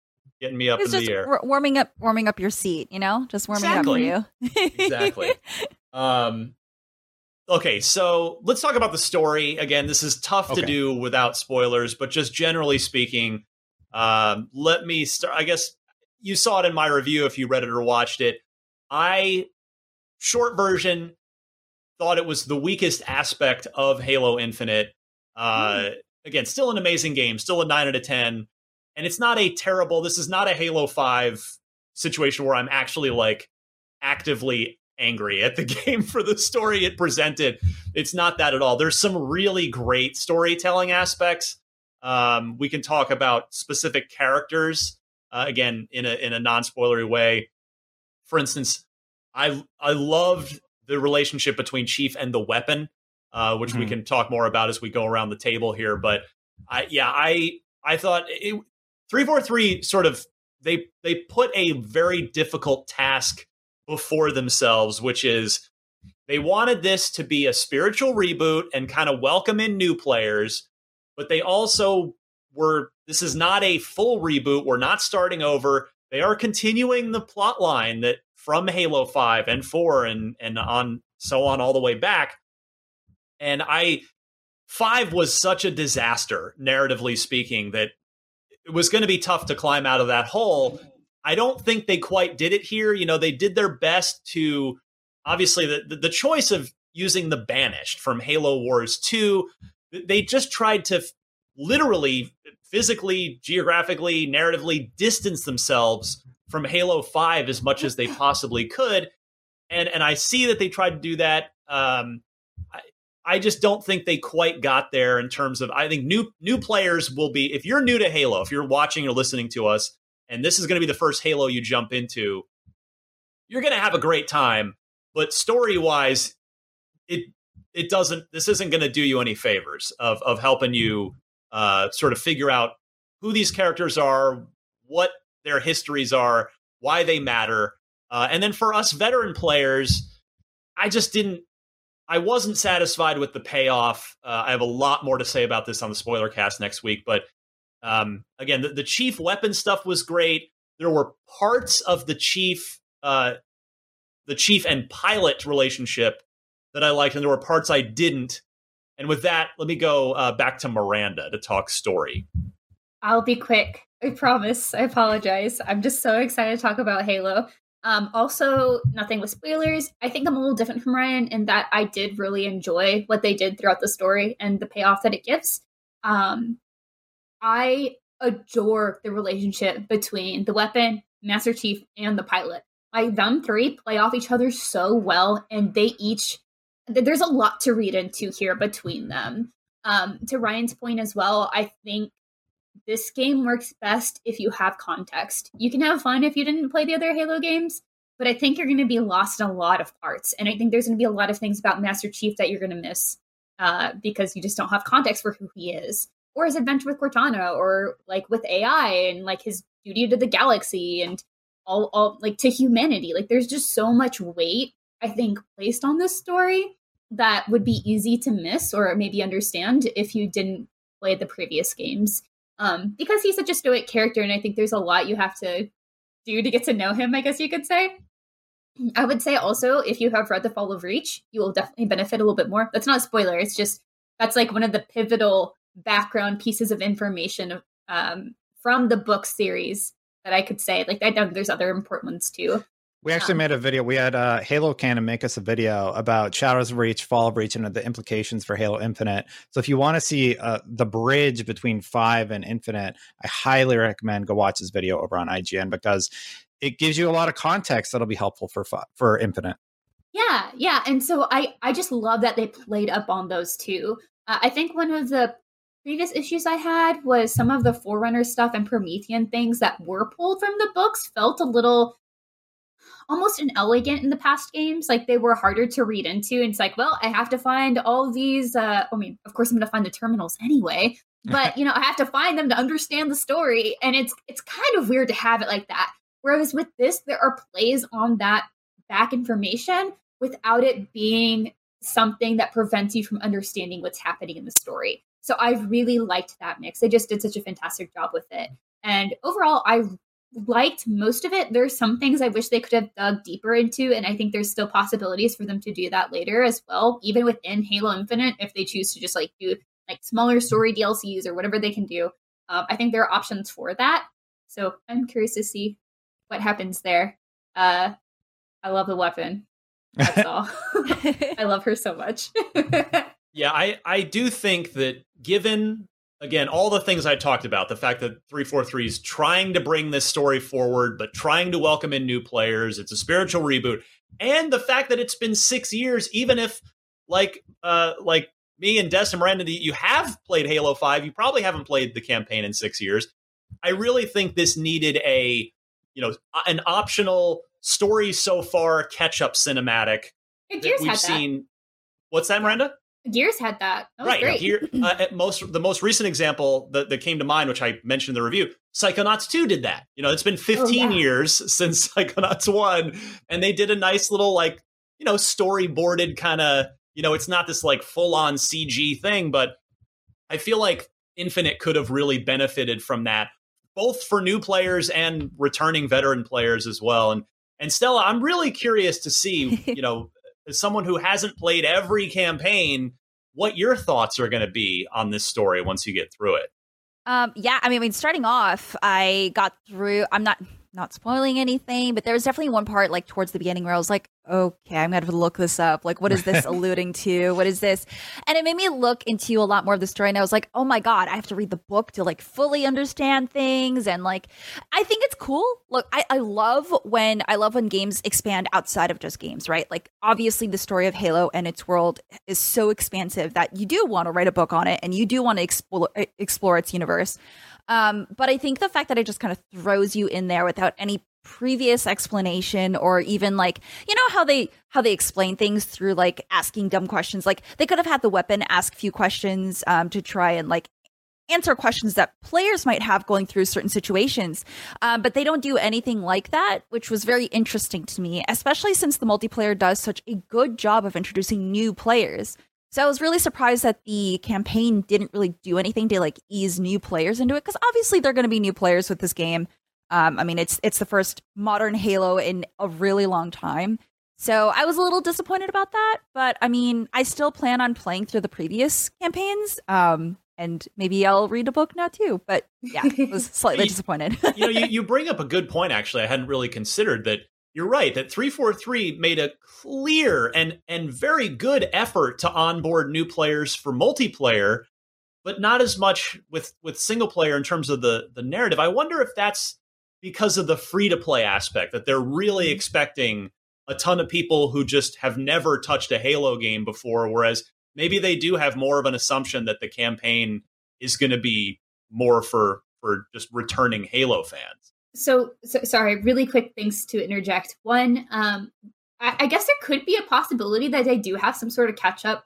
Getting me up it's in just the air, warming up, warming up your seat. You know, just warming exactly. up for you. [LAUGHS] exactly. Um. Okay, so let's talk about the story again. This is tough okay. to do without spoilers, but just generally speaking, um, let me start. I guess you saw it in my review if you read it or watched it. I short version thought it was the weakest aspect of Halo Infinite. Uh, mm. Again, still an amazing game, still a nine out of ten, and it's not a terrible, this is not a Halo 5 situation where I'm actually like actively angry at the [LAUGHS] game for the story it presented. It's not that at all. There's some really great storytelling aspects. Um, we can talk about specific characters uh, again in a in a non spoilery way. For instance, I I loved the relationship between Chief and the weapon, uh, which mm-hmm. we can talk more about as we go around the table here. But I yeah I I thought it, 343 sort of they they put a very difficult task before themselves, which is they wanted this to be a spiritual reboot and kind of welcome in new players, but they also were this is not a full reboot. We're not starting over. They are continuing the plot line that from Halo 5 and 4 and and on so on all the way back. And I 5 was such a disaster narratively speaking that it was going to be tough to climb out of that hole. I don't think they quite did it here. You know, they did their best to obviously the the, the choice of using the banished from Halo Wars 2 they just tried to literally physically geographically narratively distance themselves from Halo 5 as much as they possibly could. And and I see that they tried to do that. Um, I, just don't think they quite got there in terms of I think new new players will be if you're new to Halo, if you're watching or listening to us, and this is going to be the first Halo you jump into, you're going to have a great time. But story wise, it it doesn't. This isn't going to do you any favors of of helping you uh, sort of figure out who these characters are, what their histories are, why they matter. Uh, and then for us veteran players, I just didn't, I wasn't satisfied with the payoff. Uh, I have a lot more to say about this on the spoiler cast next week. But um, again, the, the, chief weapon stuff was great. There were parts of the chief, uh, the chief and pilot relationship that I liked, and there were parts I didn't. And with that, let me go uh, back to Miranda to talk story. I'll be quick. I promise. I apologize. I'm just so excited to talk about Halo. Um, also, nothing with spoilers. I think I'm a little different from Ryan in that I did really enjoy what they did throughout the story and the payoff that it gives. Um, I adore the relationship between the weapon, Master Chief, and the pilot. Like them three play off each other so well, and they each there's a lot to read into here between them. Um, to Ryan's point as well, I think this game works best if you have context. You can have fun if you didn't play the other Halo games, but I think you're going to be lost in a lot of parts. And I think there's going to be a lot of things about Master Chief that you're going to miss uh, because you just don't have context for who he is, or his adventure with Cortana, or like with AI and like his duty to the galaxy and all, all like to humanity. Like there's just so much weight I think placed on this story that would be easy to miss or maybe understand if you didn't play the previous games um, because he's such a stoic character, and I think there's a lot you have to do to get to know him. I guess you could say. I would say also if you have read The Fall of Reach, you will definitely benefit a little bit more. That's not a spoiler. It's just that's like one of the pivotal background pieces of information um, from the book series that I could say. Like I know there's other important ones too. We actually um, made a video. We had uh, Halo Canon make us a video about Shadows of Reach, Fall of Reach, and the implications for Halo Infinite. So if you want to see uh, the bridge between Five and Infinite, I highly recommend go watch this video over on IGN because it gives you a lot of context that'll be helpful for for Infinite. Yeah, yeah, and so I I just love that they played up on those two. Uh, I think one of the previous issues I had was some of the Forerunner stuff and Promethean things that were pulled from the books felt a little almost inelegant in the past games. Like they were harder to read into. And it's like, well, I have to find all these. Uh, I mean, of course, I'm going to find the terminals anyway. [LAUGHS] But you know, I have to find them to understand the story, and it's it's kind of weird to have it like that. Whereas with this, there are plays on that back information without it being something that prevents you from understanding what's happening in the story. So I really liked that mix. They just did such a fantastic job with it. And overall, I liked most of it. There's some things I wish they could have dug deeper into, and I think there's still possibilities for them to do that later as well, even within Halo Infinite, if they choose to just like do like smaller story DLCs or whatever they can do. Um, I think there are options for that. So I'm curious to see what happens there. Uh, I love the weapon. That's [LAUGHS] all. [LAUGHS] I love her so much. [LAUGHS] yeah, I I do think that given again, all the things I talked about, the fact that 343 is trying to bring this story forward, but trying to welcome in new players. It's a spiritual reboot. And the fact that it's been six years, even if like uh like me and Des and Miranda, you have played Halo 5, you probably haven't played the campaign in six years. I really think this needed a you know an optional story so far catch up cinematic that we've seen. What's that, Miranda? Gears had that. that right. Great. Here, [CLEARS THROAT] uh, most the most recent example that, that came to mind, which I mentioned in the review, Psychonauts 2 did that. You know, it's been 15 oh, yeah. years [LAUGHS] since Psychonauts 1, and they did a nice little like, you know, storyboarded kind of, you know, it's not this like full on CG thing, but I feel like Infinite could have really benefited from that, both for new players and returning veteran players as well. And and Stella, I'm really curious to see, [LAUGHS] you know, as someone who hasn't played every campaign, what your thoughts are going to be on this story once you get through it. Um, yeah, I mean, I mean, starting off, I got through. I'm not not spoiling anything, but there was definitely one part like towards the beginning where I was like, okay, I'm gonna have to look this up. Like, what is this [LAUGHS] alluding to? What is this? And it made me look into a lot more of the story. And I was like, oh my God, I have to read the book to like fully understand things. And like, I think it's cool. Look, I, I love when I love when games expand outside of just games, right? Like, obviously, the story of Halo and its world is so expansive that you do want to write a book on it and you do want to explore explore its universe. Um, but I think the fact that it just kind of throws you in there without any previous explanation or even like you know how they how they explain things through like asking dumb questions? Like they could have had the weapon ask few questions um, to try and like answer questions that players might have going through certain situations. Um, but they don't do anything like that which was very interesting to me especially since the multiplayer does such a good job of introducing new players so I was really surprised that the campaign didn't really do anything to like ease new players into it because obviously they're going to be new players with this game. Um, I mean, it's it's the first modern Halo in a really long time. So I was a little disappointed about that, but I mean, I still plan on playing through the previous campaigns. Um, and maybe I'll read a book now too. But yeah, I was [LAUGHS] slightly disappointed. you know, you, [LAUGHS] you bring up a good point. Actually, I hadn't really considered that you're right that 343 made a clear and and very good effort to onboard new players for multiplayer but not as much with with single player in terms of the the narrative i wonder if that's because of the free to play aspect that they're really mm-hmm. expecting a ton of people who just have never touched a halo game before whereas maybe they do have more of an assumption that the campaign is going to be more for for just returning halo fans so, so, sorry really quick things to interject. One um I, I, guess there could be a possibility that they do have some sort of catch up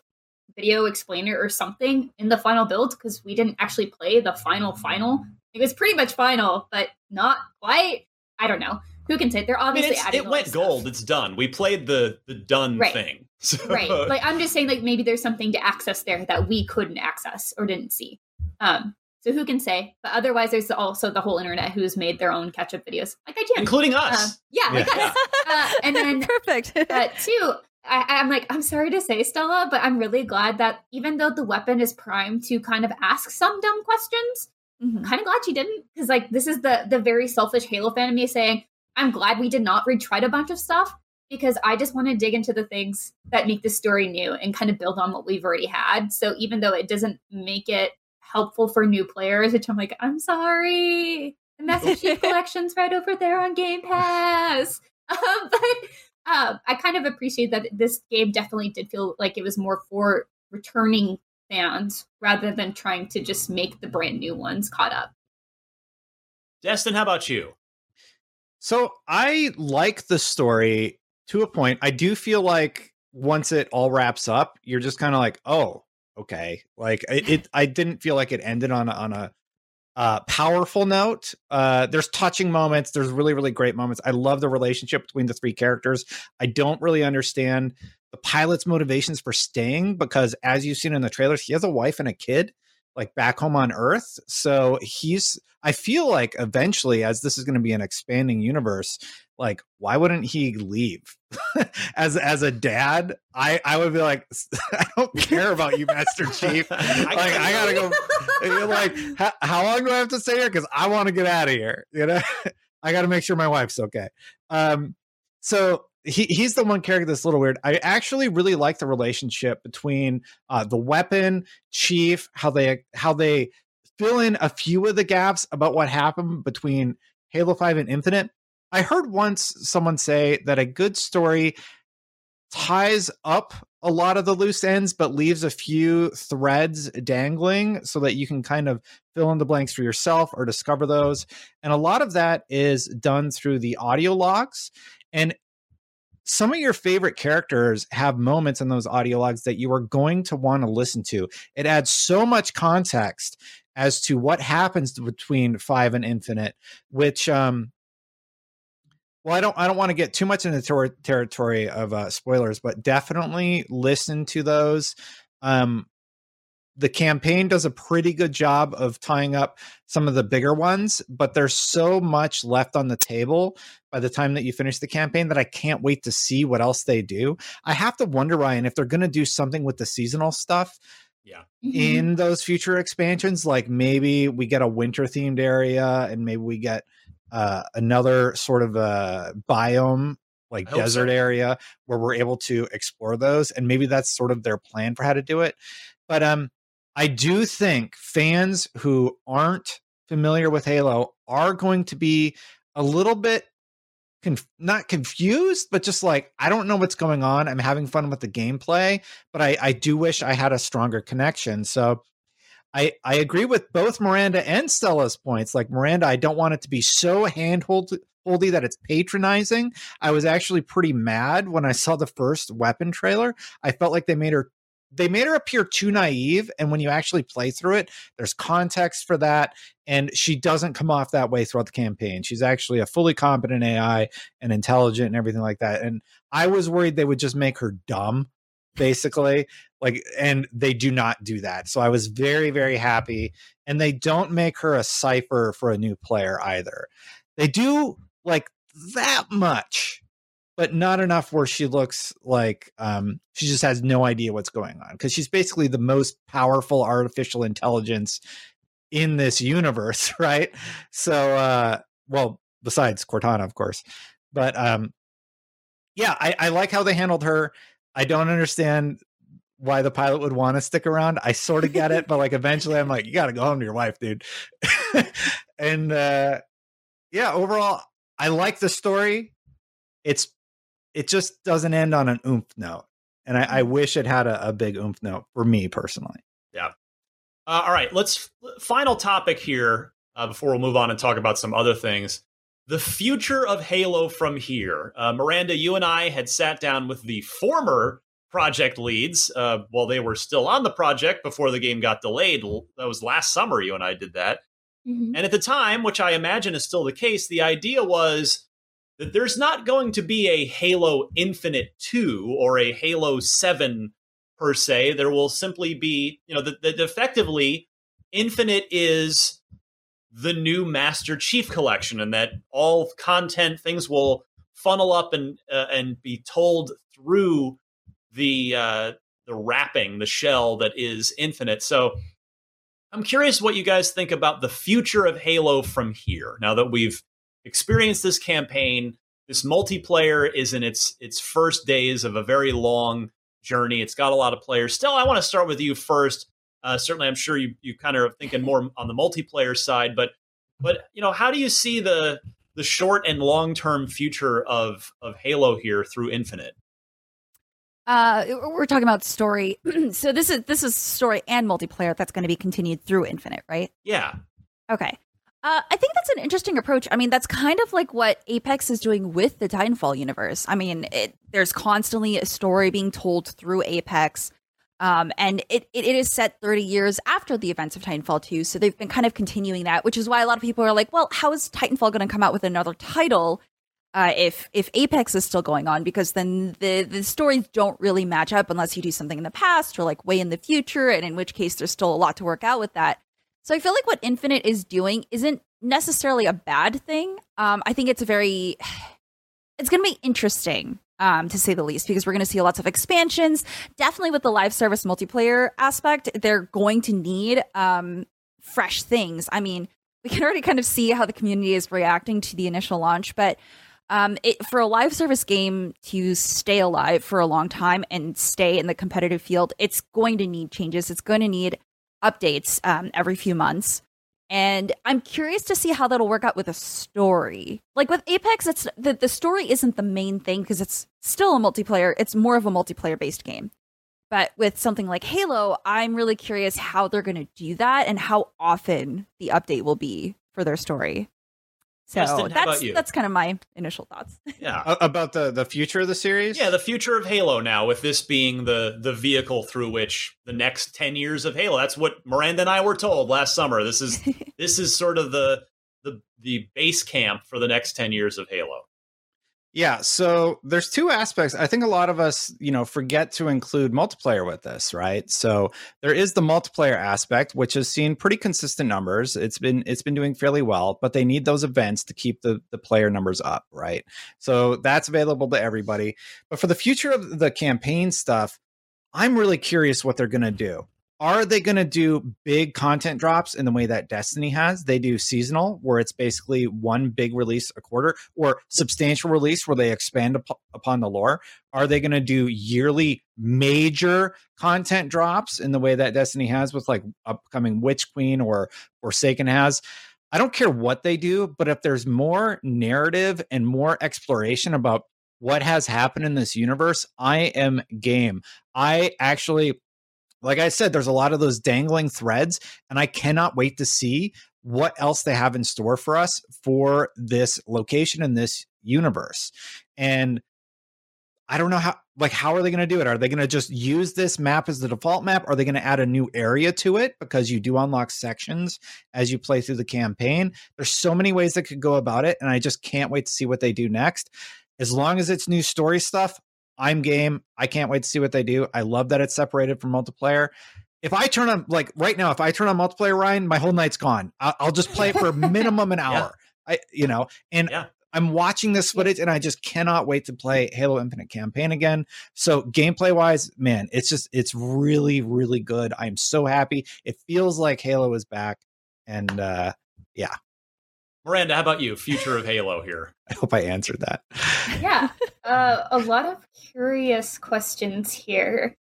video explainer or something in the final build because we didn't actually play the final final. It was pretty much final but not quite. I don't know. Who can say? They're obviously I mean, it went gold. It's done. We played the the done right. thing. [LAUGHS] So. right. Like i'm just saying like maybe there's something to access there that we couldn't access or didn't see. Um So who can say? But otherwise, there's also the whole internet who's made their own catch up videos, like I do, including us. Uh, yeah, like Yeah. us. [LAUGHS] Uh, and then [LAUGHS] Perfect. uh, two, I, I'm like, I'm sorry to say, Stella, but I'm really glad that even though the weapon is primed to kind of ask some dumb questions, Mhm. kind of glad she didn't because like this is the the very selfish halo fan of me saying i'm glad we did not retread a bunch of stuff because i just want to dig into the things that make the story new and kind of build on what we've already had so even though it doesn't make it helpful for new players which i'm like i'm sorry the master chief [LAUGHS] collection's right over there on game pass [LAUGHS] um, but um, i kind of appreciate that this game definitely did feel like it was more for returning fans rather than trying to just make the brand new ones caught up. Destin, how about you? So I like the story to a point. I do feel like once it all wraps up, you're just kind of like, oh, okay. Like it, it, I didn't feel like it ended on on a uh, powerful note. Uh, there's touching moments. There's really, really great moments. I love the relationship between the three characters. I don't really understand the pilot's motivations for staying because, as you've seen in the trailers, he has a wife and a kid like back home on Earth. So he's, I feel like eventually, as this is going to be an expanding universe, like why wouldn't he leave? [LAUGHS] as as a dad, I I would be like, [LAUGHS] I don't care about you, Master Chief. [LAUGHS] like I gotta go. You're like, how, how long do I have to stay here? Because I want to get out of here. You know, I got to make sure my wife's okay. Um, so he, he's the one character that's a little weird. I actually really like the relationship between uh, the weapon chief, how they how they fill in a few of the gaps about what happened between Halo Five and Infinite. I heard once someone say that a good story ties up a lot of the loose ends, but leaves a few threads dangling so that you can kind of fill in the blanks for yourself or discover those. And a lot of that is done through the audio logs. And some of your favorite characters have moments in those audio logs that you are going to want to listen to. It adds so much context as to what happens between five and infinite, which um well, I don't. I don't want to get too much into ter- territory of uh, spoilers, but definitely listen to those. Um, the campaign does a pretty good job of tying up some of the bigger ones, but there's so much left on the table by the time that you finish the campaign that I can't wait to see what else they do. I have to wonder, Ryan, if they're going to do something with the seasonal stuff Yeah. Mm-hmm. in those future expansions. Like maybe we get a winter themed area and maybe we get uh, another sort of a biome like desert so. area where we're able to explore those and maybe that's sort of their plan for how to do it but um i do think fans who aren't familiar with halo are going to be a little bit conf- not confused but just like i don't know what's going on i'm having fun with the gameplay but i i do wish i had a stronger connection so I, I agree with both Miranda and Stella's points. Like Miranda, I don't want it to be so handhold holdy that it's patronizing. I was actually pretty mad when I saw the first weapon trailer. I felt like they made her they made her appear too naive and when you actually play through it there's context for that and she doesn't come off that way throughout the campaign. She's actually a fully competent ai and intelligent and everything like that and i was worried they would just make her dumb basically like and they do not do that so i was very very happy and they don't make her a cipher for a new player either. They do like that much but not enough where she looks like um, she just has no idea what's going on because she's basically the most powerful artificial intelligence in this universe [LAUGHS] right? So uh well besides cortana of course but um yeah I, I like how they handled her. I don't understand why the pilot would want to stick around. I sort of get it but like eventually i'm like you gotta go home to your wife dude. [LAUGHS] And uh yeah overall i like the story. It's it just doesn't end on an oomph note and i, I wish it had a, a big oomph note for me personally Yeah. Uh, all right, let's final topic here uh, before we'll move on and talk about some other things. The future of Halo from here. Uh, Miranda, you and I had sat down with the former project leads uh, while they were still on the project before the game got delayed. That was last summer. You and I did that. Mhm. And at the time, which I imagine is still the case, the idea was that there's not going to be a Halo Infinite 2 or a Halo 7 per se. There will simply be, you know, that that effectively Infinite is the new Master Chief collection, and that all content things will funnel up and uh, and be told through the uh, the wrapping, the shell that is Infinite. So I'm curious what you guys think about the future of Halo from here. Now that we've experienced this campaign, this multiplayer is in its its first days of a very long journey. It's got a lot of players. Still, I want to start with you first. Uh, certainly, I'm sure you you kind of are thinking more on the multiplayer side, but but you know, how do you see the the short and long term future of of Halo here through Infinite? Uh, we're talking about story. [CLEARS THROAT] so this is this is story and multiplayer that's going to be continued through Infinite, right? Yeah. Okay. Uh, I think that's an interesting approach. I mean, that's kind of like what Apex is doing with the Titanfall universe. I mean, it, there's constantly a story being told through Apex, um, and it, it, it is set 30 years after the events of Titanfall 2. So they've been kind of continuing that, which is why a lot of people are like, well, how is Titanfall going to come out with another title uh, if if Apex is still going on? Because then the the stories don't really match up unless you do something in the past or like way in the future, and in which case there's still a lot to work out with that. So I feel like what Infinite is doing isn't necessarily a bad thing. Um, I think it's a very, [SIGHS] it's going to be interesting. Um, to say the least, because we're going to see lots of expansions. Definitely with the live service multiplayer aspect, they're going to need um, fresh things. I mean, we can already kind of see how the community is reacting to the initial launch, but um, it, for a live service game to stay alive for a long time and stay in the competitive field, it's going to need changes. It's going to need updates um, every few months. And I'm curious to see how that'll work out with a story. Like with Apex, it's the, the story isn't the main thing because it's still a multiplayer. It's more of a multiplayer based game. But with something like Halo, I'm really curious how they're going to do that and how often the update will be for their story. So Justin, that's that's kind of my initial thoughts. [LAUGHS] Yeah. A- about the the future of the series. Yeah, the future of Halo now, with this being the the vehicle through which the next ten years of Halo. That's what Miranda and I were told last summer. This is [LAUGHS] this is sort of the the the base camp for the next ten years of Halo. Yeah, so there's two aspects. I think a lot of us, you know, forget to include multiplayer with this, right? So there is the multiplayer aspect, which has seen pretty consistent numbers. It's been it's been doing fairly well, but they need those events to keep the the player numbers up, right? So that's available to everybody. But for the future of the campaign stuff, I'm really curious what they're going to do. Are they going to do big content drops in the way that Destiny has? They do seasonal, where it's basically one big release a quarter, or substantial release where they expand up- upon the lore. Are they going to do yearly major content drops in the way that Destiny has with like upcoming Witch Queen or or Forsaken has? I don't care what they do, but if there's more narrative and more exploration about what has happened in this universe, I am game. I actually like I said, there's a lot of those dangling threads, and I cannot wait to see what else they have in store for us for this location in this universe. And I don't know how like how are they going to do it? Are they going to just use this map as the default map? Are they going to add a new area to it because you do unlock sections as you play through the campaign? There's so many ways that could go about it and I just can't wait to see what they do next. As long as it's new story stuff, I'm game. I can't wait to see what they do. I love that it's separated from multiplayer. If I turn on like right now, if I turn on multiplayer, Ryan, my whole night's gone. I'll, I'll just play it for [LAUGHS] minimum an hour. I, you know, and Yeah. I'm watching this footage and I just cannot wait to play Halo Infinite campaign again. So gameplay wise, man, it's just it's really really good. I'm so happy. It feels like Halo is back, and uh Miranda, how about you? Future of Halo here. [LAUGHS] I hope I answered that. yeah [LAUGHS] uh, a lot of curious questions here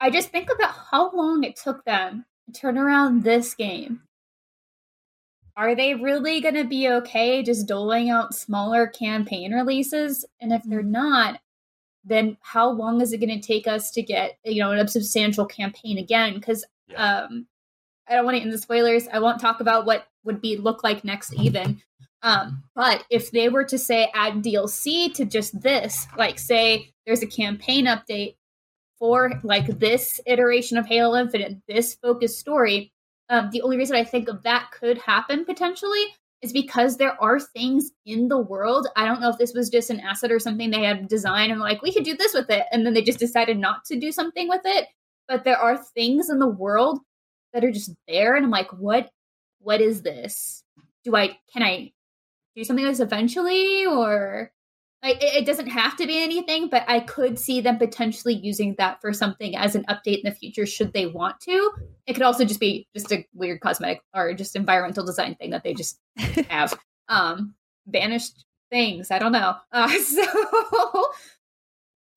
i just think about how long it took them to turn around this game are they really going to be okay just doling out smaller campaign releases and if they're not then how long is it going to take us to get you know a substantial campaign again because Yeah. um i don't want to get the spoilers i won't talk about what would be look like next even um, but if they were to say add DLC to just this, like say there's a campaign update for like this iteration of Halo Infinite, this focused story, um, the only reason I think of that could happen potentially is because there are things in the world. I don't know if this was just an asset or something they had designed and like we could do this with it, and then they just decided not to do something with it. But there are things in the world that are just there and I'm like, what what is this? Do I can I do something like this eventually or like it, it doesn't have to be anything, but I could see them potentially using that for something as an update in the future should they want to. It could also just be just a weird cosmetic or just environmental design thing that they just [LAUGHS] have. um banished things. I don't know. Uh, [LAUGHS] so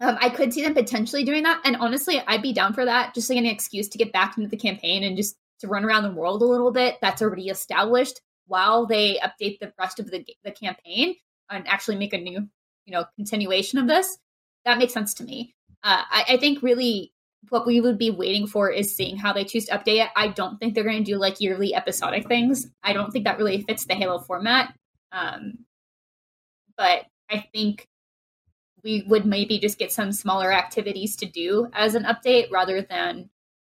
um, I could see them potentially doing that. And honestly, I'd be down for that. Just like an excuse to get back into the campaign and just to run around the world a little bit that's already established while they update the rest of the, the campaign and actually make a new, you know, continuation of this. That makes sense to me. Uh, I, I think really what we would be waiting for is seeing how they choose to update it. I don't think they're going to do like yearly episodic things. I don't think that really fits the Halo format. Um, but I think we would maybe just get some smaller activities to do as an update rather than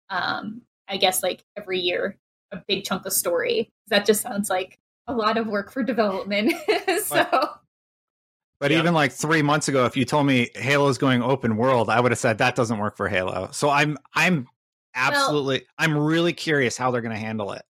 um, i guess like every year a big chunk of story. That just sounds like a lot of work for development. [LAUGHS] So but yeah. even like three months ago if you told me halo's going open world i would have said that doesn't work for halo. So i'm i'm absolutely well, i'm really curious how they're going to handle it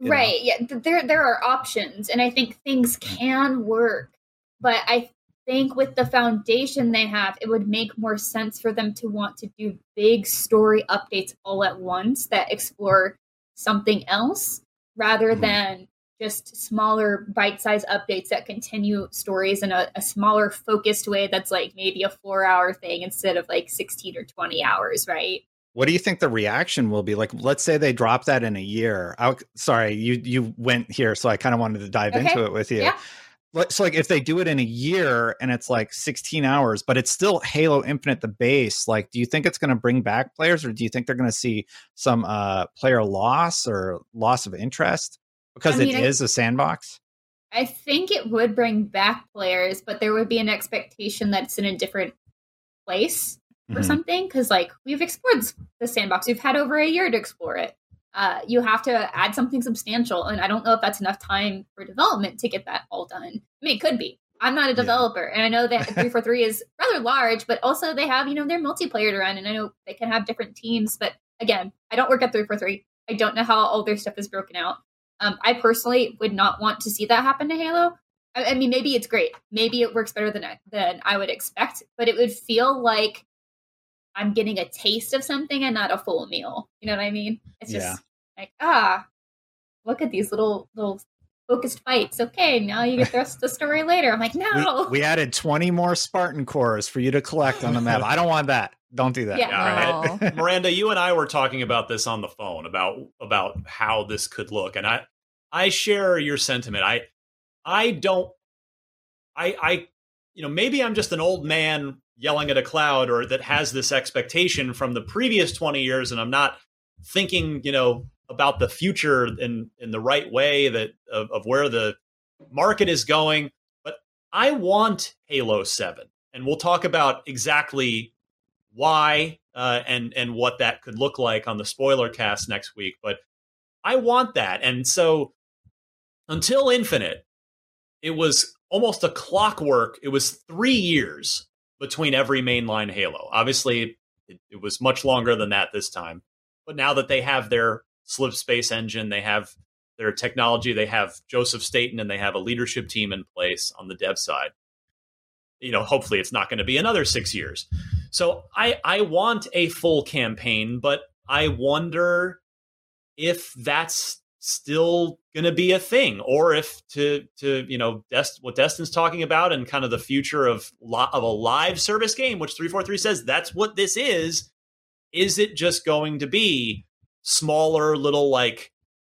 right know? yeah there there are options and i think things can work but i think with the foundation they have, it would make more sense for them to want to do big story updates all at once that explore something else rather mm-hmm. than just smaller bite-sized updates that continue stories in a, a, smaller focused way that's like maybe a four hour thing instead of like 16 or 20 hours right? What do you think the reaction will be? Like let's say they drop that in a year. I, sorry you you went here so i kind of wanted to dive okay. into it with you. Yeah so like if they do it in a year and it's like 16 hours but it's still halo infinite the base like do you think it's going to bring back players or do you think they're going to see some uh player loss or loss of interest? Because I mean, it I, is a sandbox? I think it would bring back players but there would be an expectation that it's in a different place or mm-hmm. something because like we've explored the sandbox. We've had over a year to explore it uh, you have to add something substantial. And I don't know if that's enough time for development to get that all done. I mean, it could be. I'm not a developer, yeah. and I know that [LAUGHS] 343 is rather large, but also they have, you know, their multiplayer to run, and I know they can have different teams. But again, I don't work at 343. I don't know how all their stuff is broken out. Um, I personally would not want to see that happen to Halo. I, I mean, maybe it's great. Maybe it works better than I, than I would expect, but it would feel like I'm getting a taste of something and not a full meal. You know what I mean? It's just yeah. like, ah, look at these little little focused fights. Okay, now you get the rest of the story later. I'm like, no. We, we, added 20 more Spartan cores for you to collect on the map. [LAUGHS] I don't want that. Don't do that. Yeah, yeah right. [LAUGHS] Miranda, you and I were talking about this on the phone about about how this could look, and I I share your sentiment. I I don't I I you know maybe I'm just an old man yelling at a cloud or that has this expectation from the previous 20 years and I'm not thinking, you know, about the future in in the right way that of, of where the market is going. But I want Halo 7. And we'll talk about exactly why uh, and and what that could look like on the spoiler cast next week. But I want that. And so until Infinite, it was almost a clockwork. It was three years between every mainline Halo. Obviously, it, it, was much longer than that this time. But now that they have their slip space engine, they have their technology, they have Joseph Staten, and they have a leadership team in place on the dev side. You know, hopefully, it's not going to be another six years. So I I want a full campaign, but I wonder if that's still going to be a thing or if to to you know Dest- what Destin's talking about and kind of the future of lo- of a live service game which 343 says that's what this is is it just going to be smaller little like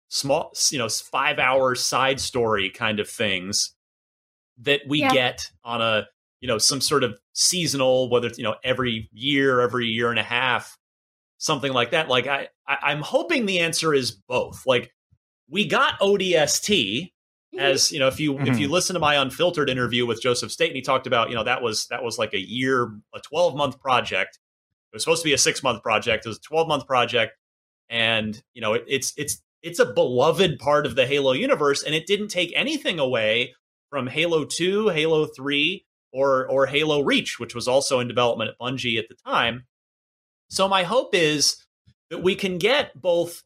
small you know 5 hour side story kind of things that we yeah. get on a you know some sort of seasonal whether it's you know every year every year and a half something like that like I, I i'm hoping the answer is both like we got ODST mm-hmm. as you know if you mm-hmm. if you mm-hmm. listen to my unfiltered interview with Joseph Staten, he talked about you know that was that was like a year a 12 month project. It was supposed to be a six month project. It was a 12 month project, and you know it, it's it's it's a beloved part of the Halo universe, and it didn't take anything away from Halo 2, Halo 3, or or Halo Reach, which was also in development at Bungie at the time. So my hope is that we can get both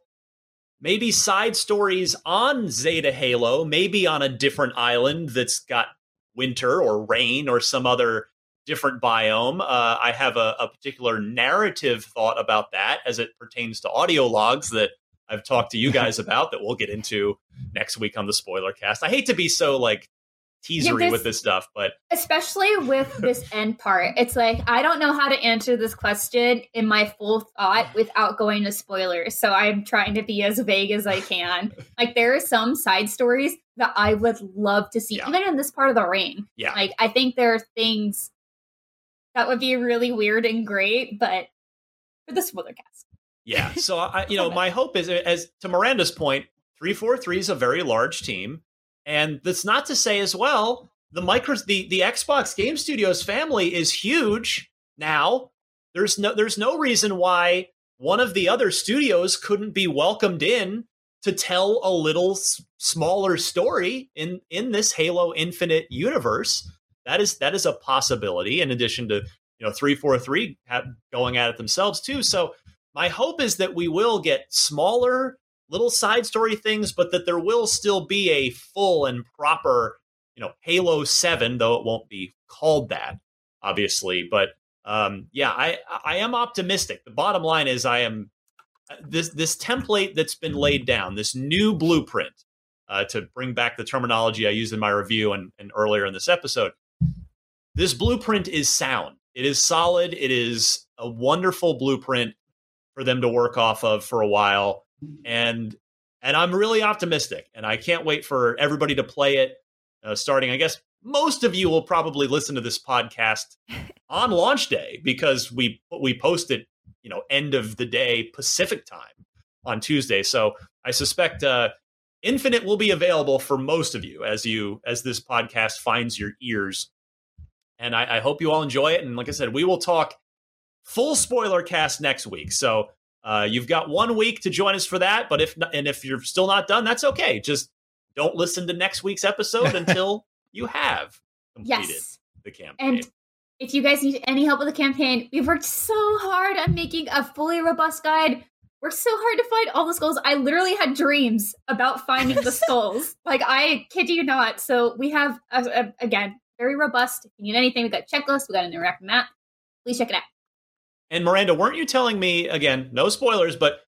maybe side stories on Zeta Halo, maybe on a different island that's got winter or rain or some other different biome. Uh, I have a, a, particular narrative thought about that as it pertains to audio logs that I've talked to you guys [LAUGHS] about that we'll get into next week on the spoiler cast. I hate to be so like teasery yeah, with this stuff, but especially with [LAUGHS] this end part, it's like I don't know how to answer this question in my full thought without going to spoilers. So I'm trying to be as vague as I [LAUGHS] can. like there are some side stories that I would love to see, yeah. even in this part of the ring. Yeah, like I think there are things that would be really weird and great, but for the spoiler cast. Yeah. So I, you [LAUGHS] know, my hope is, as to Miranda's point, three four three is a very large team. And that's not to say as well, the micro the, the Xbox Game Studios family is huge now. There's no there's no reason why one of the other studios couldn't be welcomed in to tell a little s- smaller story in in this Halo Infinite universe. That is that is a possibility in addition to you know 343 have, going at it themselves too. So my hope is that we will get smaller little side story things, but that there will still be a full and proper, you know, Halo 7, though it won't be called that, obviously. But um, yeah, I I am optimistic. The bottom line is I am uh, this this template that's been laid down, this new blueprint, uh, to bring back the terminology I used in my review and, and earlier in this episode. This blueprint is sound. It is solid. It is a wonderful blueprint for them to work off of for a while and and I'm really optimistic, and I can't wait for everybody to play it. Uh, starting, I guess most of you will probably listen to this podcast [LAUGHS] on launch day because we we post it, you know, end of the day Pacific time on Tuesday. So I suspect uh, Infinite will be available for most of you as you as this podcast finds your ears. And I, I hope you all enjoy it. And like I said, we will talk full spoiler cast next week. So uh, you've got one week to join us for that, but if not, and if you're still not done, that's okay. Just don't listen to next week's episode [LAUGHS] until you have completed yes. the campaign. And if you guys need any help with the campaign, we've worked so hard on making a fully robust guide. Worked so hard to find all the skulls. I literally had dreams about finding the [LAUGHS] skulls. like I kid you not. So we have uh, uh, again very robust. If you need anything, we got checklists. We got an interactive map. Please check it out. And Miranda, weren't you telling me again? No spoilers, but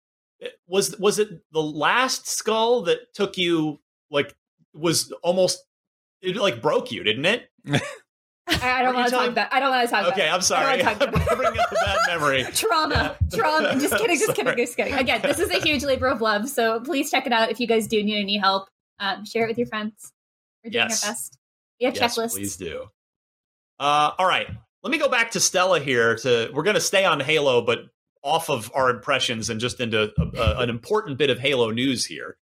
eh, was was it the last skull that took you like was almost it like broke you, didn't it? I, don't want to talk about. I don't want to talk about. okay. I'm sorry. [LAUGHS] I'm bringing up a bad memory. [LAUGHS] trauma, yeah. trauma. Just kidding. [LAUGHS] Just kidding. Just kidding. Again, this is a huge labor of love. So please check it out if you guys do need any help. Um, share it with your friends. We're doing yes. our best. We have yes, checklists. Please do. Uh, all right let me go back to Stella here. To we're going to stay on Halo, but off of our impressions and just into a, a, an important bit of Halo news here.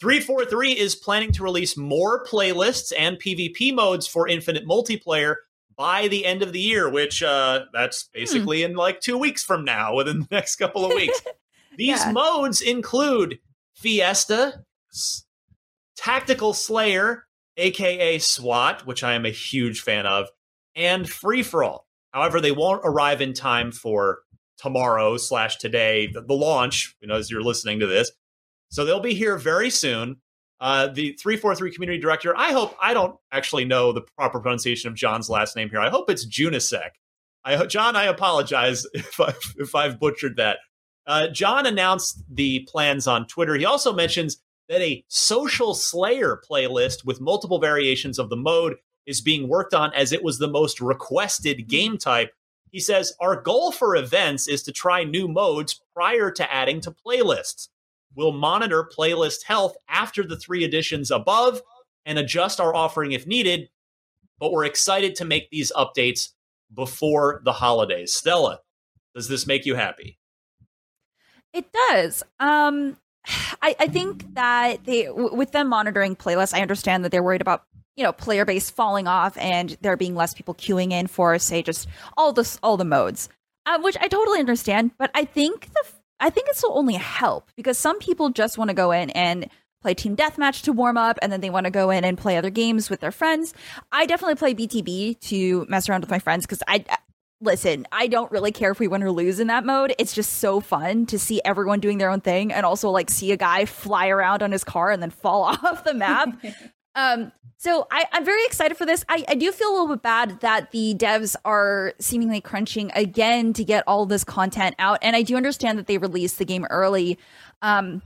343 is planning to release more playlists and PvP modes for Infinite Multiplayer by the end of the year, which uh, that's hmm. basically hmm. in like two weeks from now, within the next couple of weeks. [LAUGHS] These yeah. modes include Fiesta, Tactical Slayer, aka SWAT, which I am a huge fan of, and free for all. However, they won't arrive in time for tomorrow slash today, the, the, launch, you know, as you're listening to this. So they'll be here very soon. Uh, the 343 community director, I hope, I don't actually know the proper pronunciation of John's last name here. I hope it's Junyszek. I, John, I apologize [LAUGHS] if I've, if I've butchered that. Uh, John announced the plans on Twitter. He also mentions that a social slayer playlist with multiple variations of the mode is being worked on as it was the most requested game type. He says, Our goal for events is to try new modes prior to adding to playlists. We'll monitor playlist health after the three editions above and adjust our offering if needed, but we're excited to make these updates before the holidays. Stella, does this make you happy? It does. Um, [SIGHS] I, I think that they, w- with them monitoring playlists, I understand that they're worried about you know player base falling off and there being less people queuing in for say just all this all the modes uh, which i totally understand but i think the i think it's will only help because some people just want to go in and play team deathmatch to warm up and then they want to go in and play other games with their friends i definitely play btb to mess around with my friends because i listen, I don't really care if we win or lose in that mode. It's just so fun to see everyone doing their own thing and also like see a guy fly around on his car and then fall [LAUGHS] off the map. Um, so I, I'm very excited for this. I, I do feel a little bit bad that the devs are seemingly crunching again to get all this content out. And I do understand that they released the game early. Um,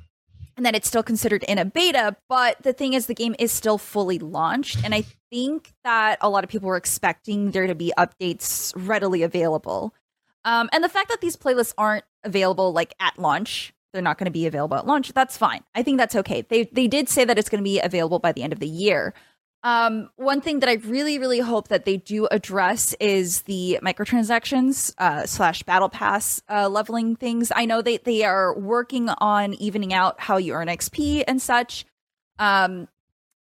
and that it's still considered in a beta. But the thing is, the game is still fully launched. And I think that a lot of people were expecting there to be updates readily available. Um, and the fact that these playlists aren't available like at launch, they're not going to be available at launch. That's fine. I think that's okay. They they did say that it's going to be available by the end of the year. Um, one thing that I really, really hope that they do address is the microtransactions uh, slash battle pass uh, leveling things. I know they they are working on evening out how you earn XP and such. Um,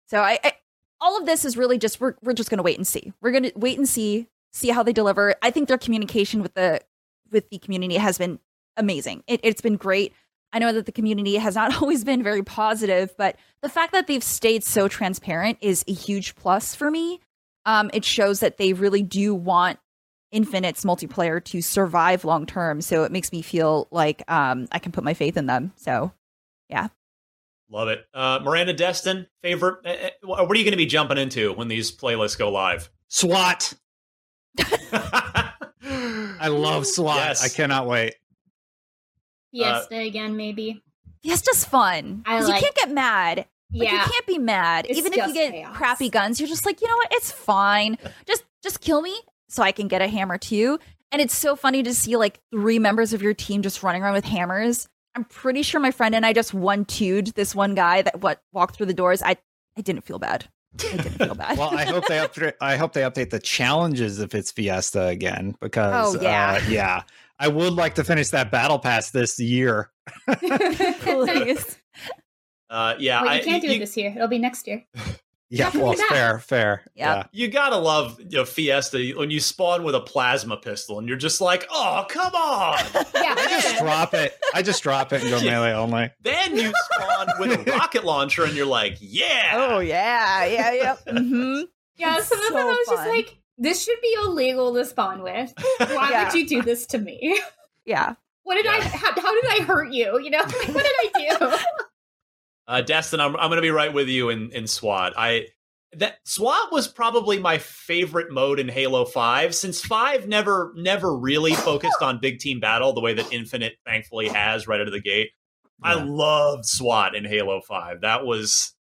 so I, I all of this is really just we're we're just gonna wait and see. We're gonna wait and see see how they deliver. I think their communication with the with the community has been amazing. It, it's been great. I know that the community has not [LAUGHS] always been very positive, but the fact that they've stayed so transparent is a huge plus for me. Um, it shows that they really do want Infinite's multiplayer to survive long term. So it makes me feel like um, I can put my faith in them. So, yeah. Love it. Uh, Miranda Destin, favorite. Uh, what are you going to be jumping into when these playlists go live? SWAT. [LAUGHS] I love SWAT. Yes. I cannot wait. Fiesta again, maybe. Fiesta's fun. I 'Cause like- you can't get mad. Like, Yeah. you can't be mad. It's Even if you get chaos. crappy guns, you're just like, you know what? It's fine. Just just kill me so I can get a hammer too. And it's so funny to see like three members of your team just running around with hammers. I'm pretty sure my friend and I just one two'd this one guy that what walked through the doors. I I didn't feel bad. I didn't feel [LAUGHS] bad. Well, I hope they update. I hope they update the challenges if it's Fiesta again because Oh, yeah. uh, yeah. I would like to finish that battle pass this year. [LAUGHS] [LAUGHS] Please. Uh, yeah, well, you I- can't do you, it this year. It'll be next year. [LAUGHS] Yeah, well, that. fair, fair. Yeah. You gotta love you know, Fiesta when you spawn with a plasma pistol and you're just like, oh come on. Yeah. I just drop it. I just drop it and go melee only. then you spawn with a rocket launcher and you're like, yeah. Oh yeah, yeah, yeah. Mm-hmm. Yeah, It's some of them so I was just fun. like, this should be illegal to spawn with. Why Yeah. would you do this to me? [LAUGHS] Yeah. What did I? How, how did I hurt you? You know, [LAUGHS] like, what did I do? [LAUGHS] Uh, Destin, I'm, I'm going to be right with you in, in SWAT. I that SWAT was probably my favorite mode in Halo Five, since Five never never really focused on big team battle the way that Infinite thankfully has right out of the gate. I loved SWAT in Halo Five. That was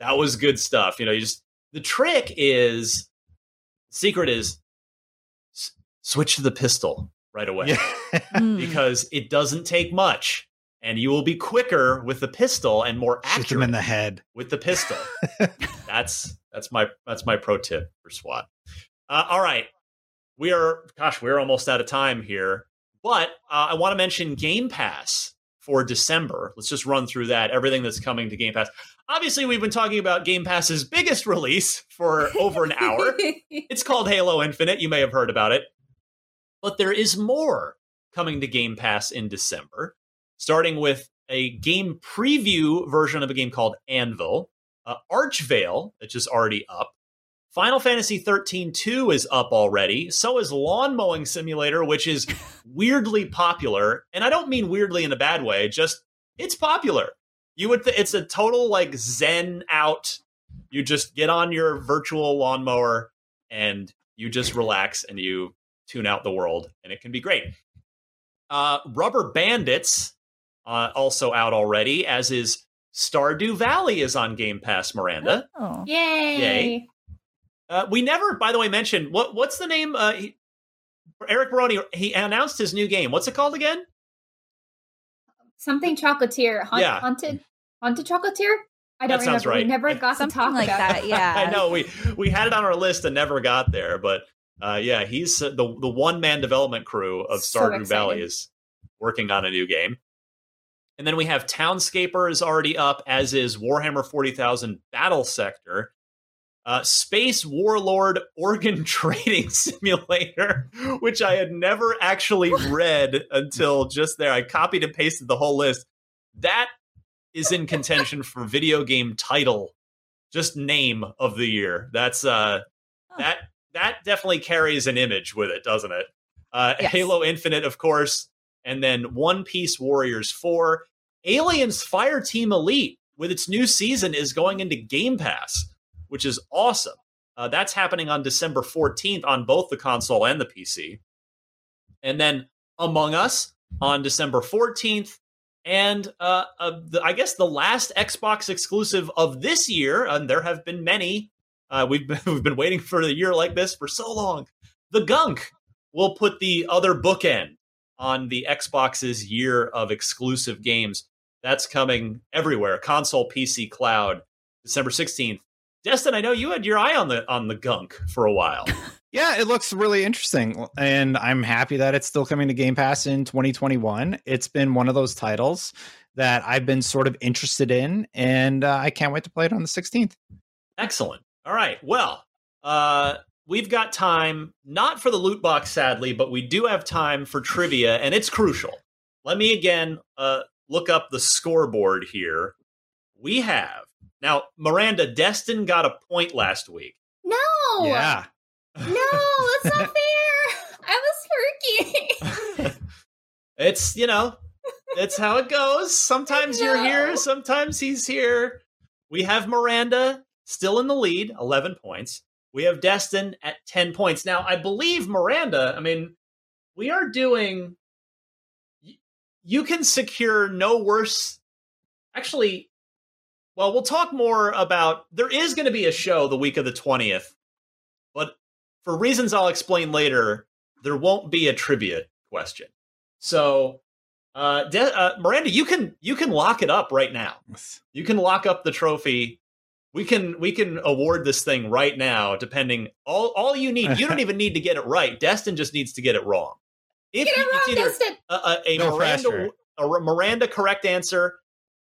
that was good stuff. You know, you just the trick is secret is s- switch to the pistol right away Yeah. Mm. because it doesn't take much. And you will be quicker with the pistol and more accurate Shoot them accurate in the head. with the pistol. [LAUGHS] that's that's my that's my pro tip for SWAT. Uh, all right, we are gosh, we're almost out of time here, but uh, I want to mention Game Pass for December. Let's just run through that. Everything that's coming to Game Pass. Obviously, we've been talking about Game Pass's biggest release for over an hour. [LAUGHS] It's called Halo Infinite. You may have heard about it. But there is more coming to Game Pass in December, starting with a game preview version of a game called Anvil, uh, Archvale, which is already up. Final Fantasy 13 2 is up already. So is Lawn Mowing Simulator, which is [LAUGHS] weirdly popular. And I don't mean weirdly in a bad way, just it's popular. You would th- it's a total like zen out. You just get on your virtual lawnmower and you just relax and you tune out the world, and it can be great. Uh, Rubber Bandits uh, also out already, as is Stardew Valley is on Game Pass. Miranda, Oh. Yay! Yay. uh, we never, by the way, mentioned what what's the name? Uh, he, Eric Barone he announced his new game. What's it called again? Something chocolatier. Haunt, Yeah. Haunted, haunted chocolatier. I don't That sounds remember. right. We never got to talk like about that. [LAUGHS] Yeah. I know we we had it on our list and never got there, but uh, yeah, he's uh, the the one man development crew of So Stardew excited. Valley is working on a new game. And then we have Townscaper is already up, as is Warhammer Forty Thousand Battle Sector, uh, Space Warlord Organ [LAUGHS] Trading Simulator, which I had never actually read until just there. I copied and pasted the whole list. That is in contention for video game title, just name of the year. That's uh that that definitely carries an image with it, doesn't it? Uh, Yes. Halo Infinite, of course, and then One Piece Warriors 4. Aliens Fire Team Elite with its new season is going into Game Pass, which is awesome. Uh, that's happening on December 14th on both the console and the PC. And then Among Us on December 14th. And uh, uh, the, I guess the last Xbox exclusive of this year, and there have been many. Uh, we've been, [LAUGHS] we've been waiting for a year like this for so long. The Gunk will put the other bookend on the Xbox's year of exclusive games. That's coming everywhere. Console, PC, cloud, December 16th. Destin, I know you had your eye on the on the gunk for a while. [LAUGHS] Yeah, it looks really interesting. And I'm happy that it's still coming to Game Pass in 2021. It's been one of those titles that I've been sort of interested in, and uh, I can't wait to play it on the 16th. Excellent. All right. Well, uh, we've got time, not for the loot box, sadly, but we do have time for trivia, and it's crucial. Let me again uh, look up the scoreboard here. We have now Miranda Destin got a point last week. No, Yeah. no, that's not [LAUGHS] fair. I was working. [LAUGHS] [LAUGHS] It's you know, it's how it goes. Sometimes you're here, sometimes he's here. We have Miranda still in the lead, eleven points. We have Destin at ten points. Now, I believe Miranda. I mean, we are doing. You can secure no worse. Actually, well, we'll talk more about. There is going to be a show the week of the twentieth, but for reasons I'll explain later, there won't be a trivia question. So, uh, De- uh, Miranda, you can you can lock it up right now. You can lock up the trophy. We can we can award this thing right now. Depending all all you need. You don't [LAUGHS] even need to get it right. Destin just needs to get it wrong. If Get it wrong, it's Destin. a, a, a No Miranda pressure. a Miranda correct answer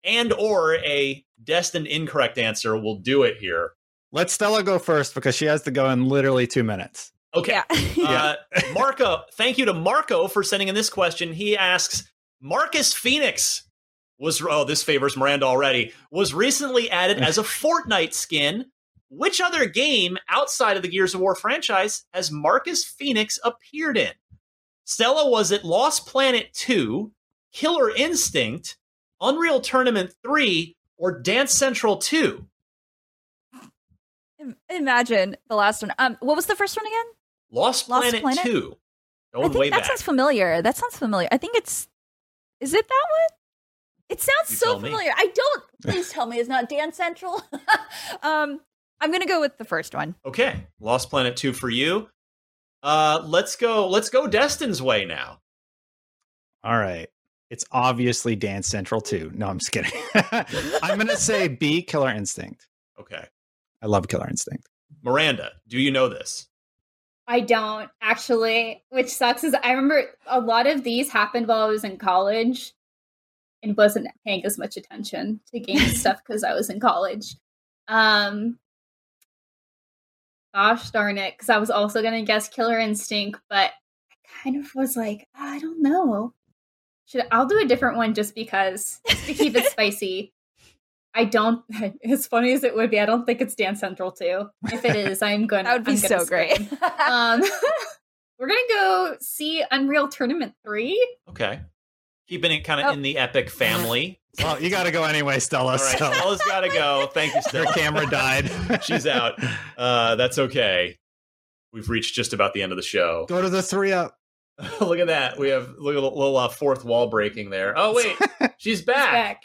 and or a Destin incorrect answer will do it here. Let Stella go first because she has to go in literally two minutes. Okay. Yeah. [LAUGHS] Uh, Marco, thank you to Marco for sending in this question. He asks Marcus Phoenix was, oh, this favors Miranda already, was recently added as a [LAUGHS] Fortnite skin. Which other game outside of the Gears of War franchise has Marcus Phoenix appeared in? Stella was it Lost Planet 2, Killer Instinct, Unreal Tournament 3, or Dance Central 2? Imagine the last one. Um, what was the first one again? Lost Lost Planet, Planet? 2. I think way that back. sounds familiar. That sounds familiar. I think it's. Is it that one? It sounds You so tell me. familiar. I don't. [LAUGHS] Please tell me it's not Dance Central. [LAUGHS] um, I'm gonna go with the first one. Okay, Lost Planet 2 for you. Uh let's go let's go Destin's way now. All right. It's obviously Dance Central 2. No, I'm just kidding. [LAUGHS] I'm going to say B, Killer Instinct. Okay. I love Killer Instinct. Miranda, do you know this? I don't actually, which sucks. Is I remember a lot of these happened while I was in college, and wasn't paying as much attention to game [LAUGHS] stuff because I was in college. Um, gosh darn it, because I was also gonna guess Killer Instinct, but I kind of was like, I don't know. Should I'll do a different one just because just to keep it [LAUGHS] spicy. I don't. [LAUGHS] As funny as it would be, I don't think it's Dance Central too. If it is, I'm gonna. That would be I'm so scream. great. [LAUGHS] um, we're gonna go see Unreal Tournament three. Okay. Keeping it kind of Oh. in the epic family. Well, you got to go anyway, Stella. All right, so Stella's got to go. Thank you, her Stella. camera died. She's out. Uh, that's okay. We've reached just about the end of the show. Go to the three up. [LAUGHS] look at that. We have look at a little uh, fourth wall breaking there. Oh wait, [LAUGHS] she's It's back. back.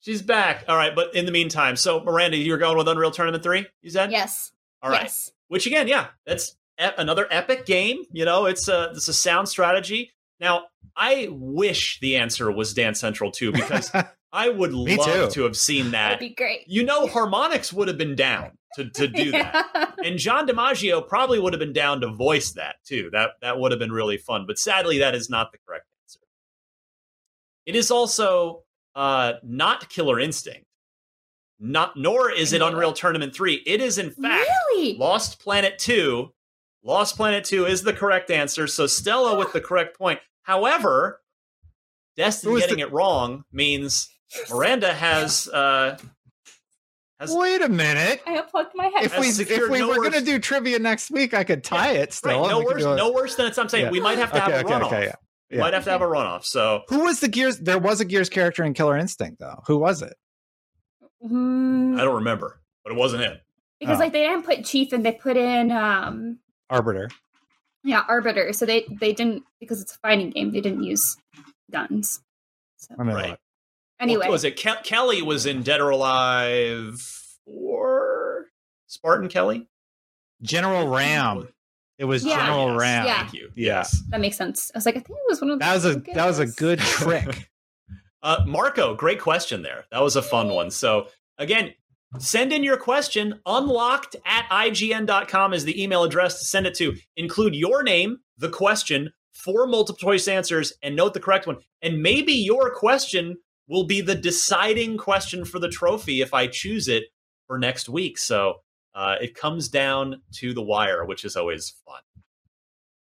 She's back. All right, but in the meantime, so Miranda, you're going with Unreal Tournament three. You said Yes. All right. Yes. which again, yeah, that's e- another epic game. You know, it's a it's a sound strategy. Now, I wish the answer was Dance Central 2 because [LAUGHS] I would love too. to have seen that. That'd be great. You know, Harmonix would have been down to, to do that. [LAUGHS] And John DiMaggio probably would have been down to voice that too. That that would have been really fun. But sadly, that is not the correct answer. It is also uh, not Killer Instinct. Not nor is it Unreal. Tournament 3. It is in fact really? Lost Planet 2. Lost Planet 2 is the correct answer. So Stella with the [GASPS] correct point. However, Destin Who is getting it wrong means Miranda has uh Has- Wait a minute. I unplugged my head. If we if we no were gonna do trivia next week, I could tie it still. right, no worse, do it. no worse than it's. I'm saying Yeah. we might have to Okay, have a okay, runoff. okay, yeah. We Yeah. might have to have a runoff. So Who was the Gears? There was a Gears character in Killer Instinct, though. Who was it? Mm, I don't remember, but it wasn't him. because Oh. like they didn't put chief and they put in um Arbiter. yeah arbiter so they they didn't because it's a fighting game they didn't use guns so I mean, Right. Look. anyway What was it Ke- Kelly was in Dead or Alive or Spartan Kelly? General RAAM. It was Yeah. General Yes, RAAM. Yeah. Thank you. Yeah. Yes. that makes sense i was like i think it was one of That was a the that was a good trick. [LAUGHS] Uh, Marco, great question there. That was a fun one. So again, send in your question. Unlocked at IGN.com is the email address to send it to. Include your name, the question, four multiple choice answers, and note the correct one. And maybe your question will be the deciding question for the trophy if I choose it for next week. So uh, it comes down to the wire, which is always fun.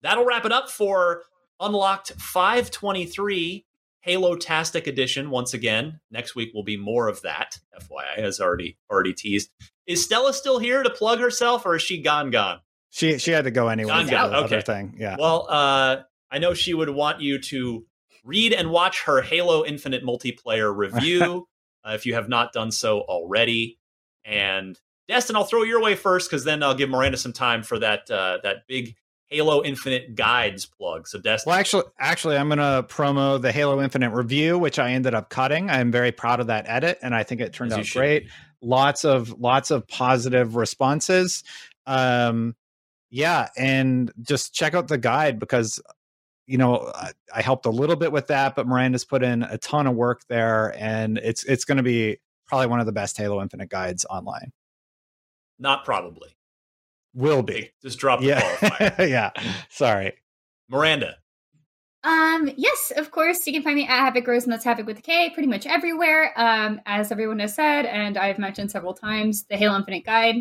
That'll wrap it up for Unlocked 523 Halo Tastic Edition. Once again, next week will be more of that. FYI, as already already teased. Is Stella still here to plug herself, or is she gone? Gone. She she had to go anyway. Gone, gone. Okay. thing. Yeah. Well, uh, I know she would want you to read and watch her Halo Infinite multiplayer review [LAUGHS] uh, if you have not done so already. And Destin, I'll throw your way first because then I'll give Miranda some time for that uh, that big Halo Infinite guides plug. So, Destin, Well, actually, actually, I'm going to promo the Halo Infinite review, which I ended up cutting. I'm very proud of that edit, and I think it turned out great. be. Lots of lots of positive responses. Um, yeah, and just check out the guide because you know I, I helped a little bit with that, but Miranda's put in a ton of work there, and it's it's going to be probably one of the best Halo Infinite guides online. not probably. Will be. Just drop the qualifier. Yeah, [LAUGHS] yeah. Sorry. Miranda. Um, yes, of course. You can find me at Havok Rose, and that's Havoc with a K, pretty much everywhere. Um, as everyone has said, and I've mentioned several times, the Halo Infinite Guide.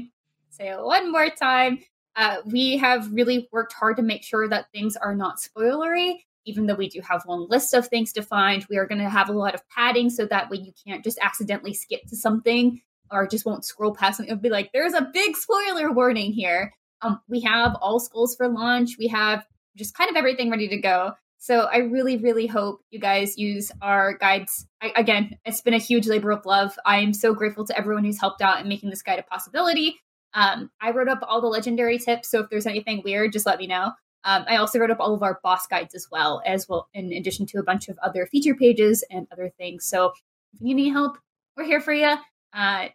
Say it one more time. Uh, we have really worked hard to make sure that things are not spoilery. Even though we do have long lists of things to find, we are going to have a lot of padding so that way you can't just accidentally skip to something or just won't scroll past something. It'll be like, there's a big spoiler warning here. Um, we have all schools for launch. We have just kind of everything ready to go. So I really, really hope you guys use our guides. I, again, it's been a huge labor of love. I am so grateful to everyone who's helped out in making this guide a possibility. Um, I wrote up all the legendary tips, so if there's anything weird, just let me know. Um, I also wrote up all of our boss guides as well, as well, in addition to a bunch of other feature pages and other things. So if you need help, we're here for you. Uh,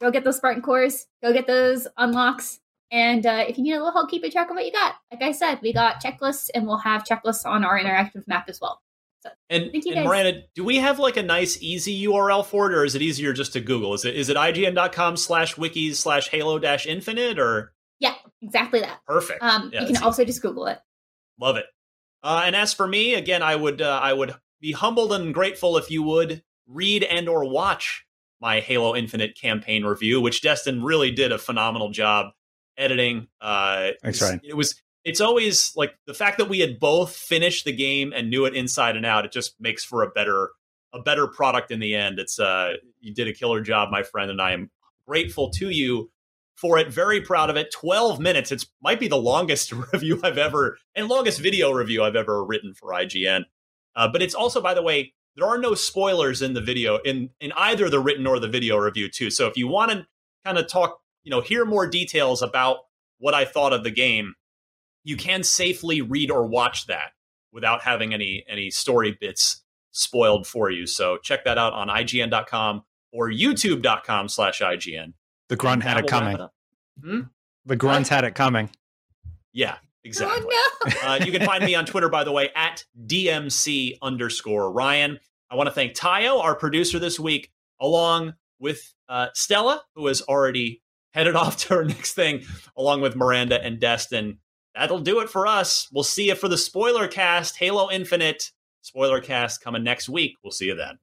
go get those Spartan cores, go get those unlocks, and uh, if you need a little help keeping track of what you got, like I said, we got checklists and we'll have checklists on our interactive map as well. And, Thank you, and. Miranda, do we have like a nice easy URL for it, or is it easier just to Google? Is it is it IGN.com slash wikis slash Halo dash Infinite or Yeah, exactly that. perfect? Um, Yeah, you can it's also just Google it. Love it. Uh, and as for me, again, I would uh, I would be humbled and grateful if you would read and or watch my Halo Infinite campaign review, which Destin really did a phenomenal job editing. Uh, Thanks, Ryan. It was it's always like the fact that we had both finished the game and knew it inside and out. It just makes for a better a better product in the end. It's uh you did a killer job, my friend, and I am grateful to you for it. Very proud of it. 12 minutes. It's might be the longest [LAUGHS] review I've ever and longest video review I've ever written for IGN. Uh, but it's also, by the way, there are no spoilers in the video in in either the written or the video review too. So if you want to kind of talk, you know, hear more details about what I thought of the game, you can safely read or watch that without having any any story bits spoiled for you. So check that out on IGN.com or YouTube.com slash IGN. The grunt had it coming. it. Hmm? The grunts had it coming. Yeah, exactly. Oh no! [LAUGHS] uh, you can find me on Twitter, by the way, at DMC underscore Ryan. I want to thank Tayo, our producer this week, along with uh, Stella, who has already headed [LAUGHS] off to her next thing, along with Miranda and Destin. That'll do it for us. We'll see you for the spoiler cast, Halo Infinite spoiler cast coming next week. We'll see you then.